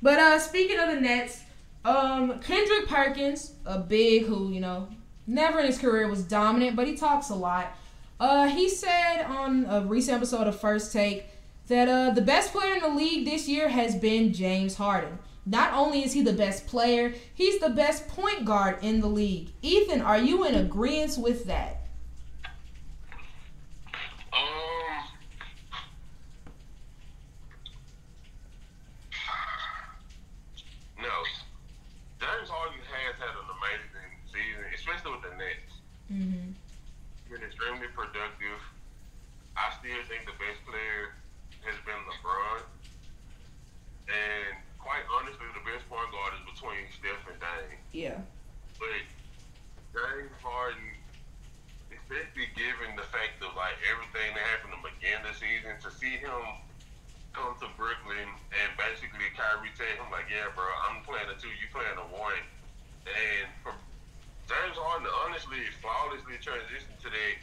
But uh speaking of the Nets, um Kendrick Perkins, a big who, you know, never in his career was dominant, but he talks a lot. Uh, he said on a recent episode of First Take that uh, the best player in the league this year has been James Harden. Not only is he the best player, he's the best point guard in the league. Ethan, are you in agreement with that? Um, no. James Harden has had an amazing season, especially with the Nets. Mm-hmm. Been extremely productive. I still think the best player has been LeBron. And quite honestly, the best point guard is between Steph and Dame. Yeah. But James Harden, especially given the fact of like everything that happened to begin the season, to see him come to Brooklyn and basically Kyrie tell him like, yeah, bro, I'm playing a two, you playing a one, and for James Harden to honestly flawlessly transition to that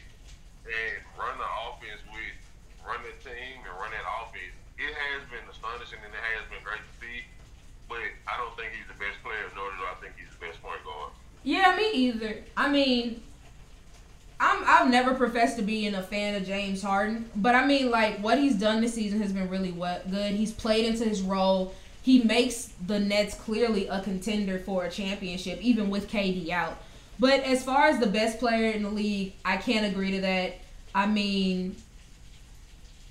and run the offense with run the team and run that offense, it has been astonishing and it has been great to see. But I don't think he's the best player, nor do I think he's the best point guard. Yeah, me either. I mean, I'm I've never professed to being a fan of James Harden, but I mean like what he's done this season has been really what good. He's played into his role. He makes the Nets clearly a contender for a championship, even with KD out. But as far as the best player in the league, I can't agree to that. I mean,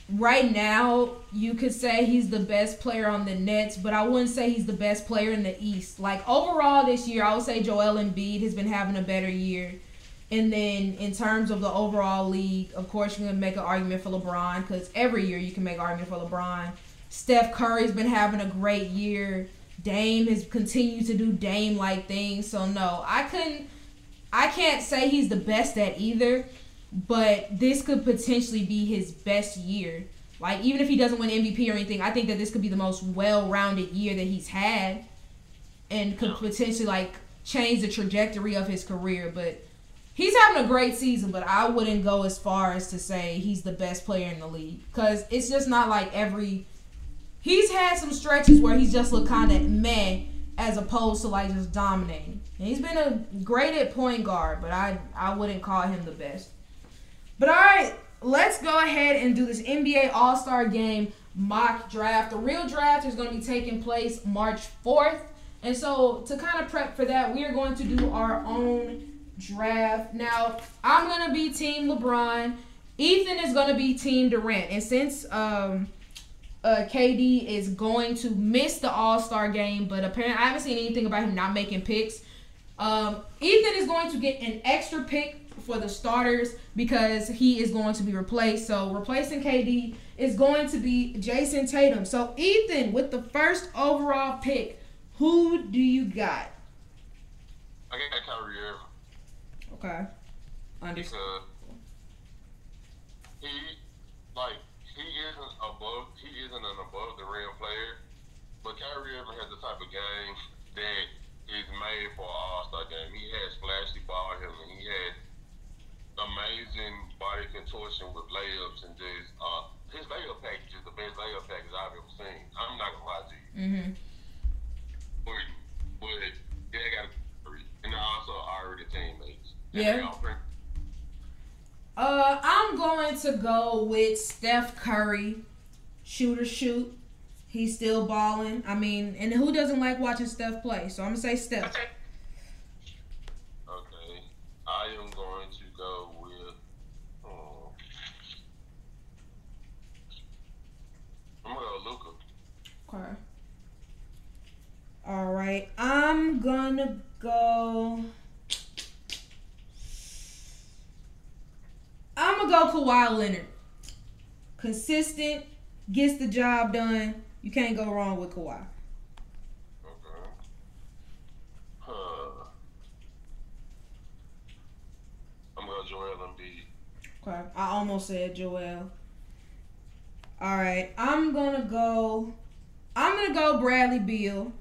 right now you could say he's the best player on the Nets, but I wouldn't say he's the best player in the East. Like overall this year, I would say Joel Embiid has been having a better year. And then in terms of the overall league, of course you're gonna make an argument for LeBron because every year you can make an argument for LeBron. Steph Curry's been having a great year. Dame has continued to do Dame like things. So no, I couldn't. I can't say he's the best at either but this could potentially be his best year. Like even if he doesn't win MVP or anything, I think that this could be the most well-rounded year that he's had, and could potentially like change the trajectory of his career. But he's having a great season, but I wouldn't go as far as to say he's the best player in the league because it's just not like every. He's had some stretches where he's just looked kind of meh as opposed to like just dominating. And he's been a great at point guard, but I I wouldn't call him the best. But all right, let's go ahead and do this NBA All Star Game mock draft. The real draft is going to be taking place March 4th. And so, to kind of prep for that, we are going to do our own draft. Now, I'm going to be Team LeBron. Ethan is going to be Team Durant. And since um, uh, KD is going to miss the All Star game, but apparently I haven't seen anything about him not making picks. Um, Ethan is going to get an extra pick for the starters because he is going to be replaced. So replacing KD is going to be Jayson Tatum. So Ethan, with the first overall pick, who do you got? I got Kyrie Irving. Okay. Understood. He, like, he isn't above, he isn't an above the rim player, but Kyrie Irving has the type of game that is made for an All Star game. He has flashy ball handling. He has amazing body contortion with layups and just uh, his layup package is the best layup package I've ever seen. I'm not gonna lie to you. Mm-hmm. But, but they got and also already teammates. Yeah. Uh, I'm going to go with Steph Curry, shooter shoot. He's still balling. I mean, and who doesn't like watching Steph play? So I'm gonna say Steph. Okay, I am going to go with. Um, I'm gonna go Luka. Okay. All right, I'm gonna go. I'm gonna go Kawhi Leonard. Consistent, gets the job done. You can't go wrong with Kawhi. Okay. Huh. I'm going to Joel Embiid. Okay. I almost said Joel. All right. I'm gonna go. I'm gonna go Bradley Beal.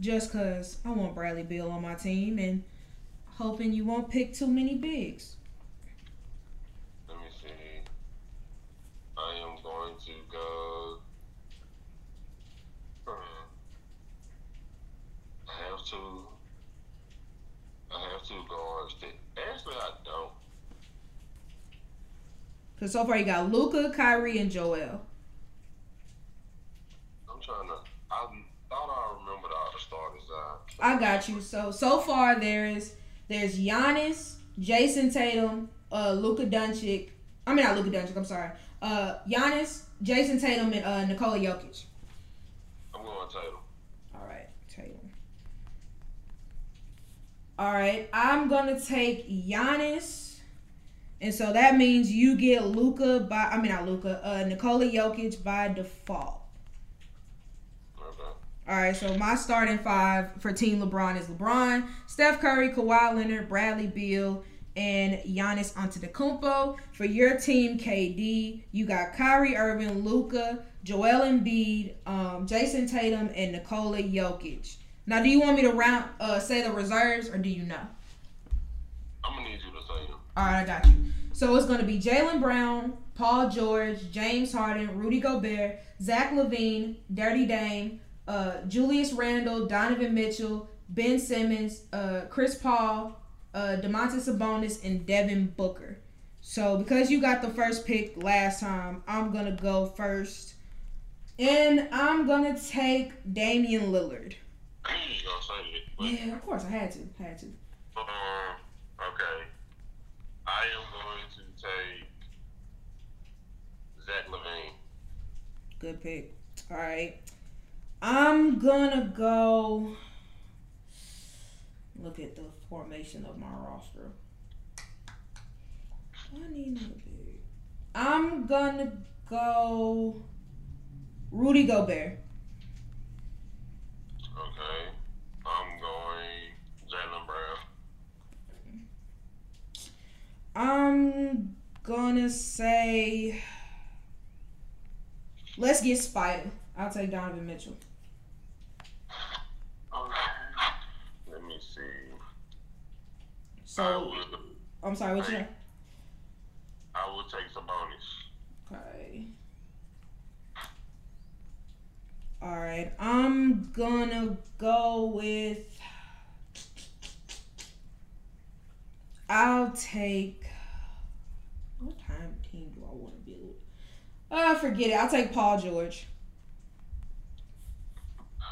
Just cause I want Bradley Beal on my team and hoping you won't pick too many bigs. Let me see. I am going to go. Hmm. I have to. I have to go on stick. Actually, I don't. Cause so far you got Luka, Kyrie, and Joel. I'm trying to. I'm. I remembered all the starters. I got you. So so far there's there's Giannis, Jayson Tatum, uh, Luka Doncic. I mean not Luka Doncic. I'm sorry. Uh, Giannis, Jayson Tatum, and uh, Nikola Jokic. I'm going Tatum. All right, Tatum. All right, I'm gonna take Giannis, and so that means you get Luka by. I mean not Luka, uh, Nikola Jokic by default. All right, so my starting five for Team LeBron is LeBron, Steph Curry, Kawhi Leonard, Bradley Beal, and Giannis Antetokounmpo. For your team, KD, you got Kyrie Irving, Luka, Joel Embiid, um, Jayson Tatum, and Nikola Jokic. Now, do you want me to round uh, say the reserves, or do you know? I'm gonna need you to say them. All right, I got you. So it's going to be Jaylen Brown, Paul George, James Harden, Rudy Gobert, Zach LaVine, Dirty Dame, uh, Julius Randle, Donovan Mitchell, Ben Simmons, uh, Chris Paul, uh, Domantas Sabonis, and Devin Booker. So because you got the first pick last time, I'm gonna go first, and I'm gonna take Damian Lillard. I knew you gonna say it. Yeah, of course I had to, had to. um, okay. I am going to take Zach LaVine. Good pick. All right. I'm gonna go look at the formation of my roster. I need another pick. I'm gonna go Rudy Gobert. Okay. I'm going Jaylen Brown. I'm gonna say let's get Spider. I'll take Donovan Mitchell. Okay. Let me see. So would, I'm sorry, what you know? I will take Sabonis. Okay. All right. I'm gonna go with. I'll take. What time team do I want to build? Uh, forget it. I'll take Paul George.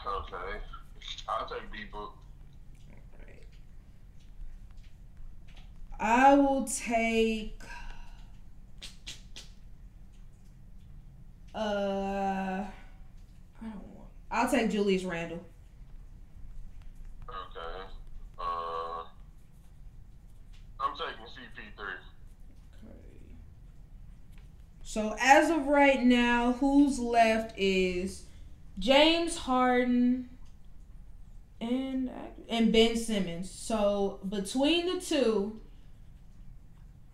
Okay. I'll take D Book. Alright. I will take. Uh, I don't want. I'll take Julius Randle. Okay. Uh, I'm taking CP3. Okay. So as of right now, who's left is James Harden and and Ben Simmons. So between the two,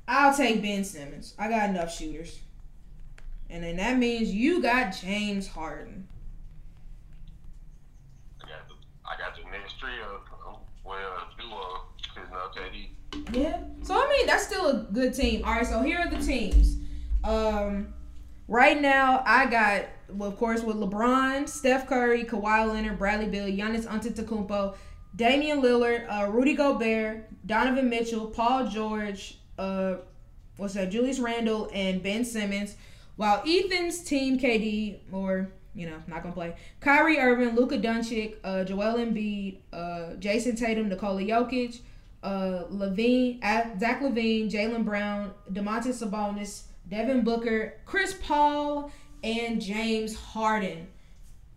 I'll take Ben Simmons. I got enough shooters. And then that means you got James Harden. I got the I got the next trio. Well, duo. Cause no KD. Yeah. So I mean, that's still a good team. All right. So here are the teams. Um, right now I got, well, of course, with LeBron, Steph Curry, Kawhi Leonard, Bradley Beal, Giannis Antetokounmpo, Damian Lillard, uh, Rudy Gobert, Donovan Mitchell, Paul George, uh, what's that? Julius Randle and Ben Simmons. While Ethan's team, KD, or you know, not gonna play. Kyrie Irving, Luka Doncic, uh, Joel Embiid, uh, Jayson Tatum, Nikola Jokic, uh, LaVine, uh, Zach LaVine, Jaylen Brown, Domantas Sabonis, Devin Booker, Chris Paul, and James Harden.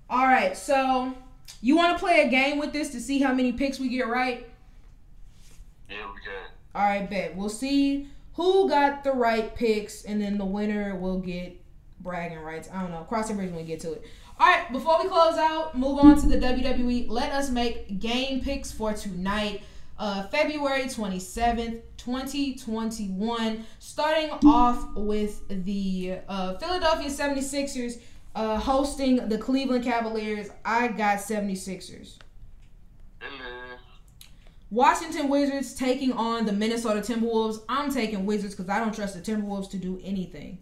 All right, so you want to play a game with this to see how many picks we get right? Yeah, we can. All right, bet. We'll see who got the right picks, and then the winner will get bragging rights. I don't know. Cross the bridge when we get to it. All right, before we close out, move on to the WWE. Let us make game picks for tonight, uh, February 27th, 2021. Starting off with the uh, Philadelphia 76ers uh, hosting the Cleveland Cavaliers. I got 76ers. Hello. Washington Wizards taking on the Minnesota Timberwolves. I'm taking Wizards because I don't trust the Timberwolves to do anything.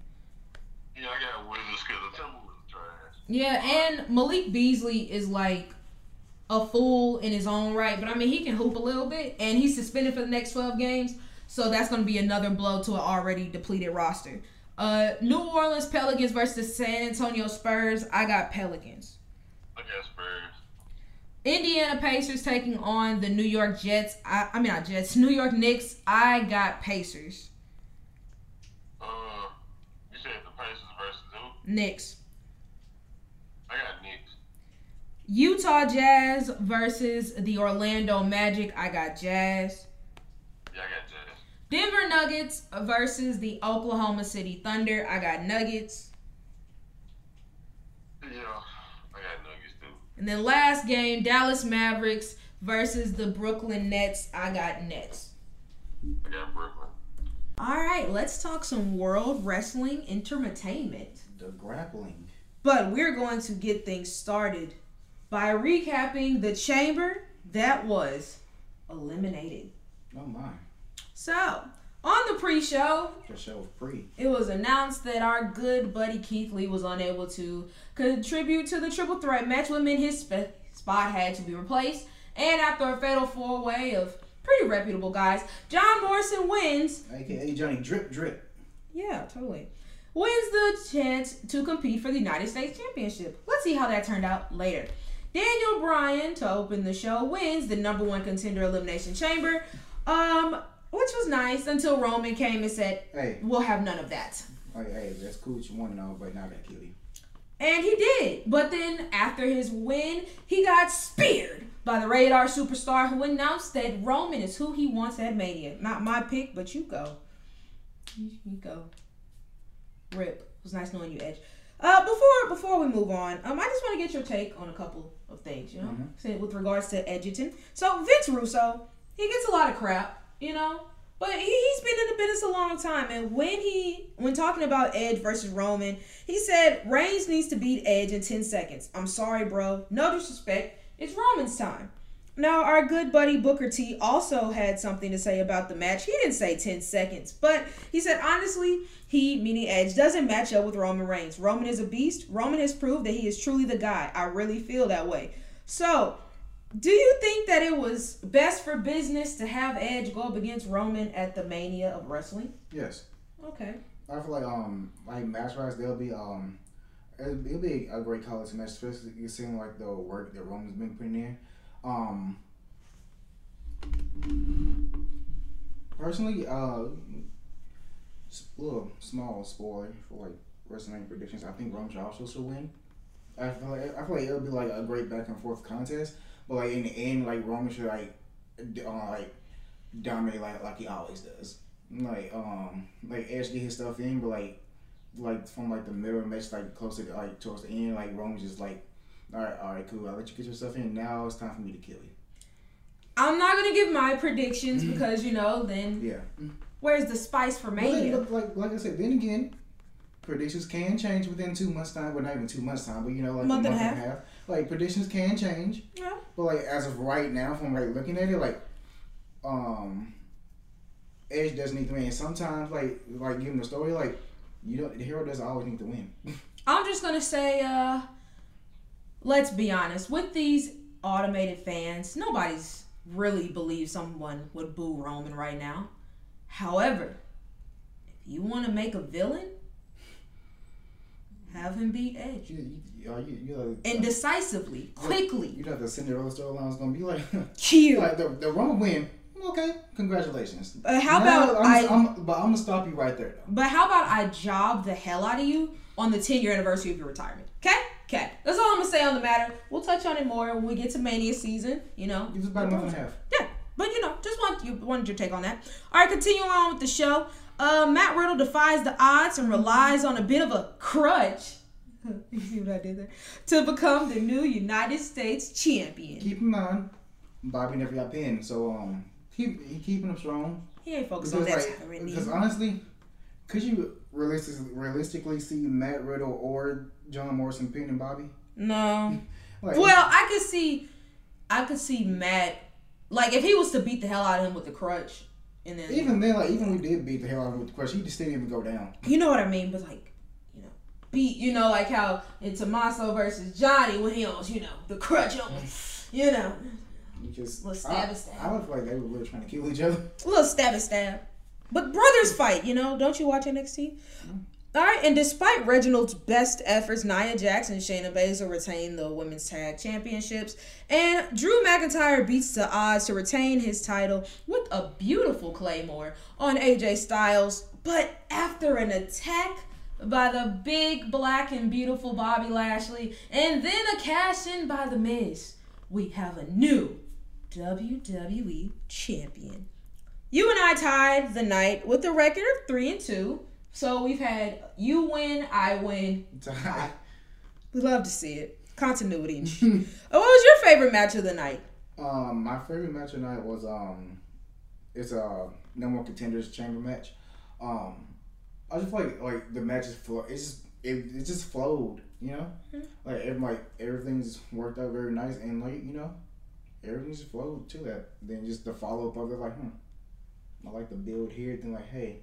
Yeah, I got Wizards because the Timberwolves trash. Yeah, and Malik Beasley is like a fool in his own right, but I mean he can hoop a little bit, and he's suspended for the next 12 games, so that's going to be another blow to an already depleted roster. Uh, New Orleans Pelicans versus San Antonio Spurs. I got Pelicans. I got Spurs. Indiana Pacers taking on the New York Jets. I, I mean, not Jets. New York Knicks. I got Pacers. Uh, you said the Pacers versus who? Knicks. I got. Utah Jazz versus the Orlando Magic. I got Jazz. Yeah, I got Jazz. Denver Nuggets versus the Oklahoma City Thunder. I got Nuggets. Yeah, I got Nuggets too. And then last game, Dallas Mavericks versus the Brooklyn Nets. I got Nets. I got Brooklyn. All right, let's talk some World Wrestling Entertainment. The grappling. But we're going to get things started by recapping the chamber that was eliminated. Oh my. So, on the pre show, The show was pre. it was announced that our good buddy Keith Lee was unable to contribute to the triple threat match, which meant his sp- spot had to be replaced. And after a fatal four way of pretty reputable guys, John Morrison wins AKA Johnny Drip Drip. Yeah, totally. Wins the chance to compete for the United States Championship. Let's see how that turned out later. Daniel Bryan, to open the show, wins the number one contender elimination chamber, um, which was nice until Roman came and said, Hey, "We'll have none of that." oh, hey, that's cool what you want to know, but now I gotta kill you. And he did. But then after his win, he got speared by the Rated R superstar who announced that Roman is who he wants at Mania. Not my pick, but you go. You, you go. Rip. It was nice knowing you, Edge. Uh, before before we move on, um, I just want to get your take on a couple of things, you know, Mhm. with regards to Edgerton. So Vince Russo, he gets a lot of crap, you know, but he, he's been in the business a long time. And when he when talking about Edge versus Roman, he said Reigns needs to beat Edge in ten seconds. I'm sorry, bro. No disrespect. It's Roman's time. Now, our good buddy Booker T also had something to say about the match. He didn't say 10 seconds, but he said, honestly, he, meaning Edge, doesn't match up with Roman Reigns. Roman is a beast. Roman has proved that he is truly the guy. I really feel that way. So, do you think that it was best for business to have Edge go up against Roman at the Mania of Wrestling? Yes. Okay. I feel like um like match wise they'll be um it'll, it'll be a great college match, especially you seeing like the work that Roman's been putting in. Um personally, uh little small spoiler for like WrestleMania predictions. I think Roman also should win. I feel like I feel like it'll be like a great back and forth contest, but like in the end, like Roman should like uh, like dominate like like he always does like um like Edge get his stuff in, but like like from like the middle match, like closer to like towards the end, like Roman's just like, all right, all right, cool. I'll let you get yourself in. Now it's time for me to kill you. I'm not going to give my predictions because, you know, then Yeah. where's the spice for But then, Mania? look, like like I said, then again, predictions can change within two months time. Well, not even two months time, but you know, like Month a and month a and a half. Like predictions can change. Yeah. But like as of right now, from like looking at it, like um, Edge doesn't need to win. Sometimes like like given the story, like you don't the hero doesn't always need to win. I'm just gonna say, uh, let's be honest. With these automated fans, nobody's really believes someone would boo Roman right now. However, if you want to make a villain, have him beat Edge. You, you, you, you know, And decisively, quickly. you know the Cinderella storyline is gonna be like, Cute. like the the Roman win. Okay, congratulations. Uh, how Now, about I'm, I? I'm, but I'm gonna stop you right there though. But how about I job the hell out of you on the 10 year anniversary of your retirement? Okay? Okay. That's all I'm gonna say on the matter. We'll touch on it more when we get to Mania season, you know. It was about a month and a half. Yeah, but you know, just want you wanted your take on that. All right, continuing on with the show. Uh, Matt Riddle defies the odds and relies on a bit of a crutch. you see what I did there? To become the new United States champion. Keep in mind, Bobby never got pinned, so um, keep he keeping him strong. He ain't focused on that like, because honestly, could you realistically realistically see Matt Riddle or John Morrison pinning Bobby? No. Like, Well, I could see, I could see Matt, like if he was to beat the hell out of him with the crutch, and then even then, like even we did beat the hell out of him with the crutch, he just didn't even go down. you know what I mean, but like, you know, beat, you know, like how in Tommaso versus Johnny when he was, you know, the crutch on, you know, Because Little stab I, and stab. I would feel like they were really trying to kill each other. a little stab and stab. But brothers fight, you know. Don't you watch NXT? Mm-hmm. All right, and despite Reginald's best efforts, Nia Jax and Shayna Baszler retain the women's tag championships, and Drew McIntyre beats the odds to retain his title with a beautiful claymore on AJ Styles. But after an attack by the big, black, and beautiful Bobby Lashley, and then a cash in by The Miz, we have a new WWE champion. You and I tied the night with a record of three and two. So we've had you win, I win. We love to see it. Continuity. oh, what was your favorite match of the night? Um, my favorite match of the night was um, it's a no more contenders chamber match. Um, I just like like the match is flow. It's just it, it just flowed, you know. Mhm. Like every, like everything's worked out very nice and like you know, everything just flowed to that. Then just the follow up of it, like hmm, I like the build here. Then like hey,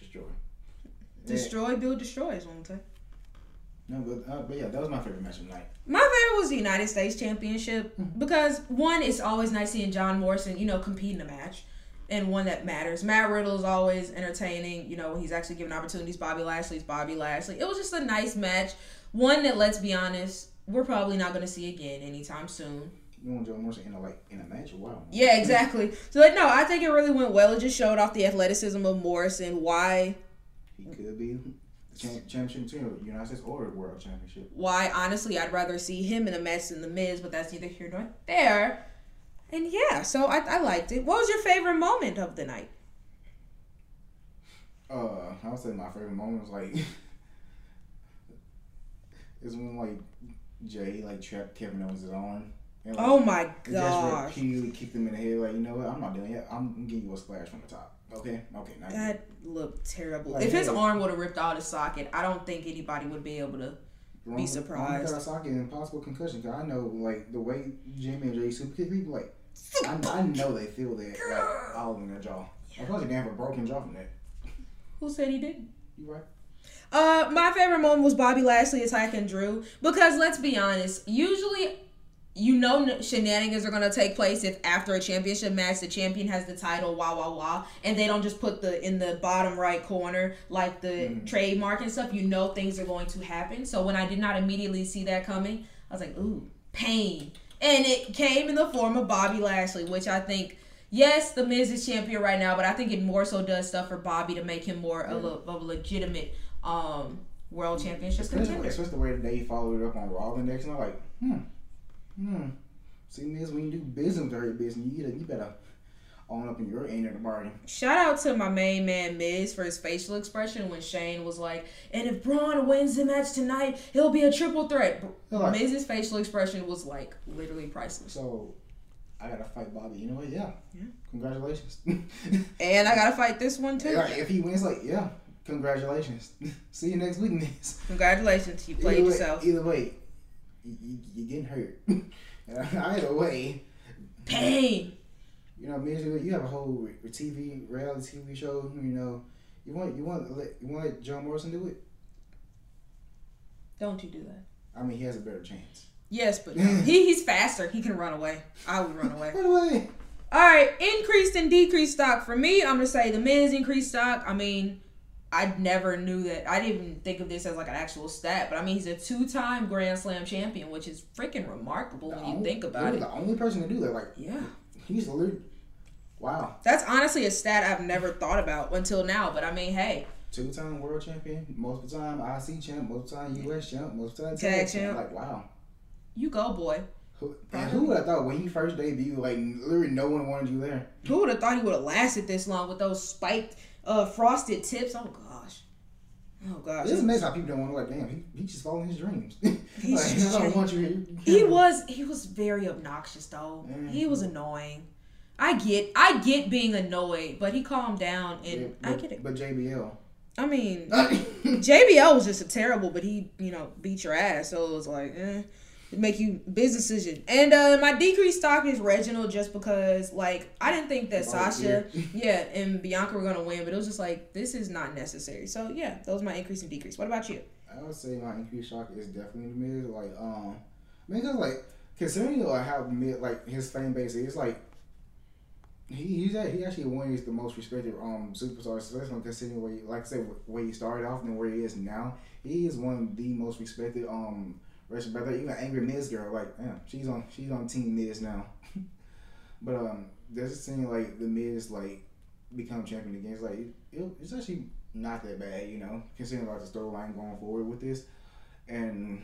destroy. Yeah. Destroy, build, destroy is what I'm. No, but uh, but yeah, that was my favorite match of the night. My favorite was the United States Championship Mhm. because one, it's always nice seeing John Morrison, you know, compete in a match and one that matters. Matt Riddle is always entertaining, you know, when he's actually given opportunities. Bobby Lashley's Bobby Lashley. It was just a nice match. One that, let's be honest, we're probably not going to see again anytime soon. You want Joe Morrison in a like in a match? Wow. Yeah, exactly. So, like, no, I think it really went well. It just showed off the athleticism of Morrison, why He could be championship team, United States or World Championship. why honestly I'd rather see him in a match than the Miz, but that's neither here nor there. And yeah, so I, I liked it. What was your favorite moment of the night? Uh, I would say my favorite moment was like is when like Jay like trapped Kevin Owens' arm. And, like, Oh my just gosh, repeatedly kicked him in the head. Like you know what? I'm not doing it. I'm gonna give you a splash from the top. Okay, okay. Now that looked terrible. Like, if his hey. arm would have ripped out his socket, I don't think anybody would be able to. Be surprised. Wrong Kawasaki and possible concussion. Cause I know like the way Jimmy and Jay super kick people like I, I know they feel that like all in their jaw. I probably have a broken jaw from that. Who said he didn't? You right? Uh, my favorite moment was Bobby Lashley attacking Drew because let's be honest, usually you know shenanigans are gonna take place if after a championship match the champion has the title, wah wah wah, and they don't just put the in the bottom right corner like the Mhm. trademark and stuff. You know things are going to happen. So when I did not immediately see that coming, I was like, ooh, pain, and it came in the form of Bobby Lashley, which I think. Yes, the Miz is champion right now, but I think it more so does stuff for Bobby to make him more a, le- of a legitimate um world championship Especially, contender. especially the way that they followed it up on Raw the next night. Like, hmm, hmm. See, Miz, when you do business her business, you, gotta- you better own up in your end of the bargain. Shout out to my main man Miz for his facial expression when Shane was like, "And if Braun wins the match tonight, he'll be a triple threat." Like- Miz's facial expression was like literally priceless. So, I gotta fight Bobby. You know what? Yeah. Yeah. Congratulations. And I gotta fight this one too. like, if he wins, like, yeah. Congratulations. See you next week, Miz. Congratulations, you played either yourself. Either way, you, you're getting hurt. either way, Pain. you know, Miz, you have a whole TV reality TV show. You know, you want you want to let you want to let John Morrison do it. Don't you do that. I mean, he has a better chance. Yes, but he he's faster. He can run away. I would run away. By the way, All right, increased and decreased stock for me. I'm gonna say the Miz increased stock. I mean, I never knew that. I didn't even think of this as like an actual stat, but I mean, he's a two-time Grand Slam champion, which is freaking remarkable when you think about it. the only person to do that. Like, Yeah, he's literally wow, that's honestly a stat I've never thought about until now. But I mean, hey, two-time world champion, most of the time IC champ, most of the time US champ, most of the time Tag tag champ. champ. Like, wow. you go, boy. Who, and who would have thought when he first debuted, like literally no one wanted you there. Who would have thought he would have lasted this long with those spiked, uh, frosted tips? Oh gosh, oh gosh. It's amazing how people don't want to like, damn, he, he just following his dreams. He's like, just I don't want you here. He was he was very obnoxious though. Mhm. He was annoying. I get I get being annoyed, but he calmed down and Yeah, I get it. But JBL. I mean, JBL was just a terrible, but he you know beat your ass, so it was like eh, make you business decision. And uh, my decreased stock is Reginald just because like I didn't think that Sasha, yeah. yeah, and Bianca were gonna win, but it was just like this is not necessary. So yeah, those are my increase and decrease. What about you? I would say my increased shock is definitely the mid. Like, um, because like considering like how mid like his fan base is, like He he's a- he actually one of the most respected um superstars, especially considering where he, like I said where he started off and where he is now. He is one of the most respected um wrestlers. Brother, even Angry Miz girl, like yeah, she's on she's on Team Miz now. but um, there's a scene like the Miz like become champion again. It's like it, it's actually not that bad, you know, considering like the storyline going forward with this, and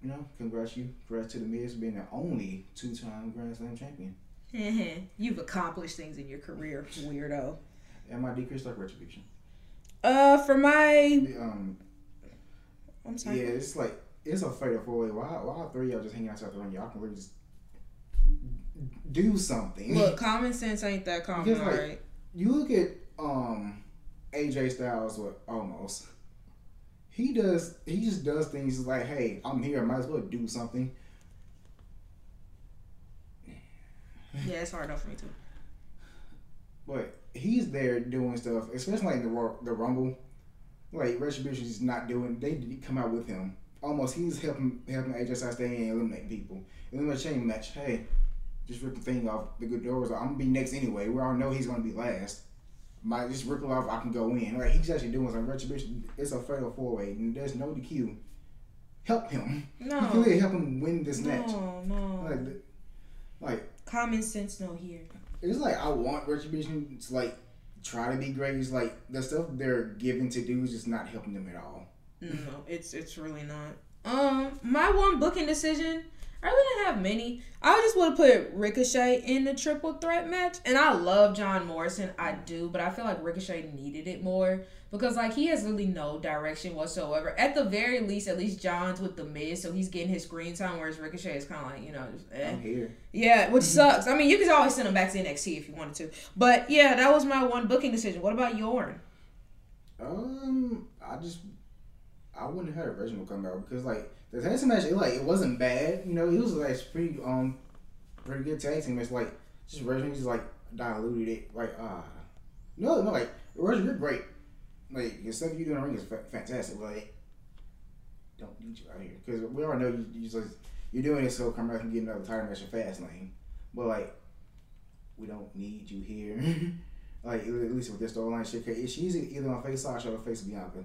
you know, congrats you, congrats to the Miz being the only two time Grand Slam champion. You've accomplished things in your career, weirdo. And my decrease like retribution. Uh, for my, Um, I'm yeah, it's like it's a fatal four way. Why, why three of y'all just hanging out together and y'all can really just do something? Look, common sense ain't that common, like, right? you look at um AJ Styles with Omos. He does. He just does things like, "Hey, I'm here. I might as well do something." Yeah, it's hard enough for me too. But he's there doing stuff, especially like in the the Rumble. Like Retribution is not doing. They come out with him. Omos, he's helping helping AJ Styles stay in and eliminate people. Eliminate chain match. Hey, just rip the thing off the good doors. I'm gonna be next anyway. We all know he's gonna be last. Might just rip it off. I can go in. Like he's actually doing some Retribution. It's a fatal four way. and There's no DQ. Help him. You can No, really help him win this match. no, no. Like, like Common sense, no here. it's like I want Retribution to like try to be great. It's like the stuff they're given to do is just not helping them at all. No, it's it's really not. Um, my one booking decision. I really didn't have many. I just would have put Ricochet in the triple threat match, and I love John Morrison. I do, but I feel like Ricochet needed it more because like he has really no direction whatsoever. At the very least, at least John's with the Miz, so he's getting his screen time, whereas Ricochet is kind of like you know, just, eh. I'm here. yeah, which sucks. I mean, you could always send him back to NXT if you wanted to, but yeah, that was my one booking decision. What about Yorn? Um, I just I wouldn't have had a Reginald come out because like the tag team match, it, like it wasn't bad. You know, it was like pretty um pretty good tag team. It's like just Reginald just like diluted it. Like ah, no, no, like Reginald, you're great. Like the stuff you do in the ring is fa- fantastic. But like, don't need you out here because we all know you, you just you're doing it so come out and get another title match in Fastlane. But like, we don't need you here. like at least with this storyline shit, shit, 'cause she's either on face Sasha or face Bianca,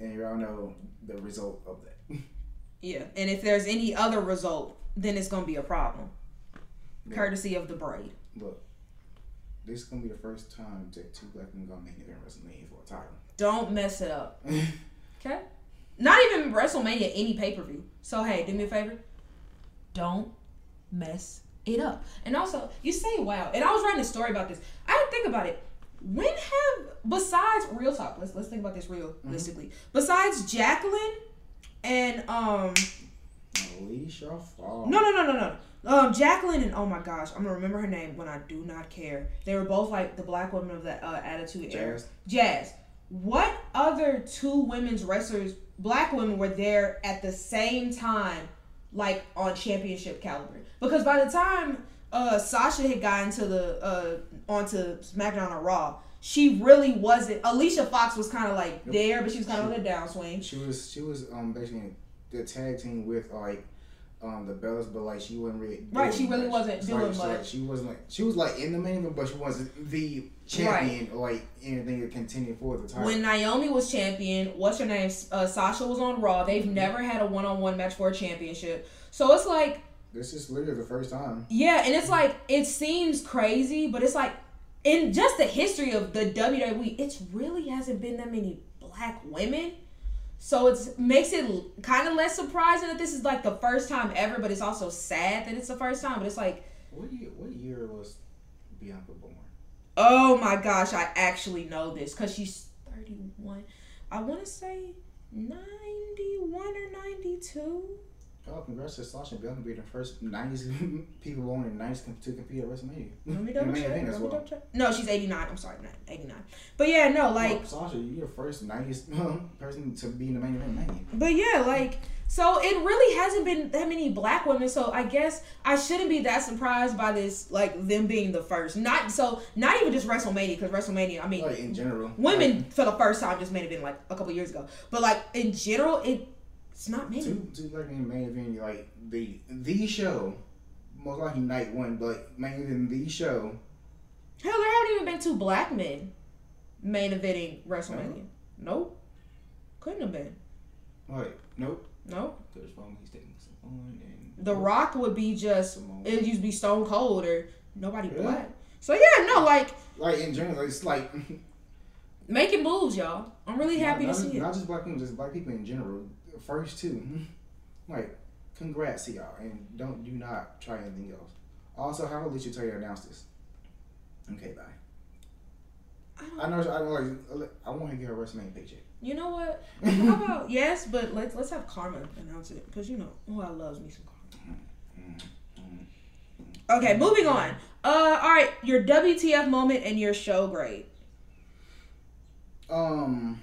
and you all know the result of that. Yeah, and if there's any other result, then it's gonna be a problem. Yeah. Courtesy of the braid. Look, this is gonna be the first time that two black men gonna make it in WrestleMania for a title. Don't mess it up. Okay? Not even WrestleMania, any pay per view. So hey, do me a favor. Don't mess it up. And also, you say wow. And I was writing a story about this. I didn't think about it. When have besides real talk, let's let's think about this realistically. Besides Jacqueline and um Alicia Fox. No, no, no, no, no. Um, Jacqueline and oh my gosh, I'm gonna remember her name when I do not care. They were both like the black women of the uh, Attitude Era. Jazz. Jazz. What other two women's wrestlers, black women, were there at the same time, like on championship caliber? Because by the time uh, Sasha had gotten to the uh, onto SmackDown or Raw, she really wasn't. Alicia Fox was kind of like there, but she was kind of on the downswing. She was she was um basically the tag team with like um the Bellas, but like she wasn't really Right, she really much. wasn't doing like, so, like, much. she wasn't like she was like in the main event, but she wasn't the champion or like anything to continue for the title. When Naomi was champion, what's her name? Uh, Sasha was on Raw. They've never had a one-on-one match for a championship. So it's like, this is literally the first time. yeah, and it's like it seems crazy, but it's like in just the history of the WWE, it really hasn't been that many black women. So it makes it kind of less surprising that this is like the first time ever, but it's also sad that it's the first time. But it's like, What year? What year was Bianca born? oh my gosh, I actually know this because she's 31. I want to say 91 or 92. Oh, congrats to Sasha and Bianca being the first '90s people born in '90s com- to compete at WrestleMania. Let me double check. Let me well. double check. No, she's 89. I'm sorry, not 89. But yeah, no, like, Well, Sasha, you're the first '90s person to be in the main event but yeah, like, so it really hasn't been that many black women. So I guess I shouldn't be that surprised by this, like, them being the first. Not so, not even just WrestleMania, because WrestleMania, I mean, Like in general, women for the first time just made it been like a couple years ago. But like in general, it it's not many. Two, two like in the main event, like the the show, most likely night one, but main event the show, Hell, there haven't even been two black men main eventing WrestleMania. Nope. Couldn't have been. Like, nope. Nope. There's phone. He's taking some phone and The Rock would be just it used to be Stone Cold or nobody Yeah. black. So yeah, no, like Like in general, it's like making moves, y'all. I'm really happy not, to not, see it. Not just black people, just black people in general. First two, like congrats to y'all, and don't do not try anything else. Also, how will you tell you to announce this? Okay, bye. I know. I know. Like, I want to get her WrestleMania paycheck. You know what? How about yes, but let's let's have Karma announce it because you know who I loves me some Karma. Okay, moving on. Uh, all right, your WTF moment and your show grade. Um,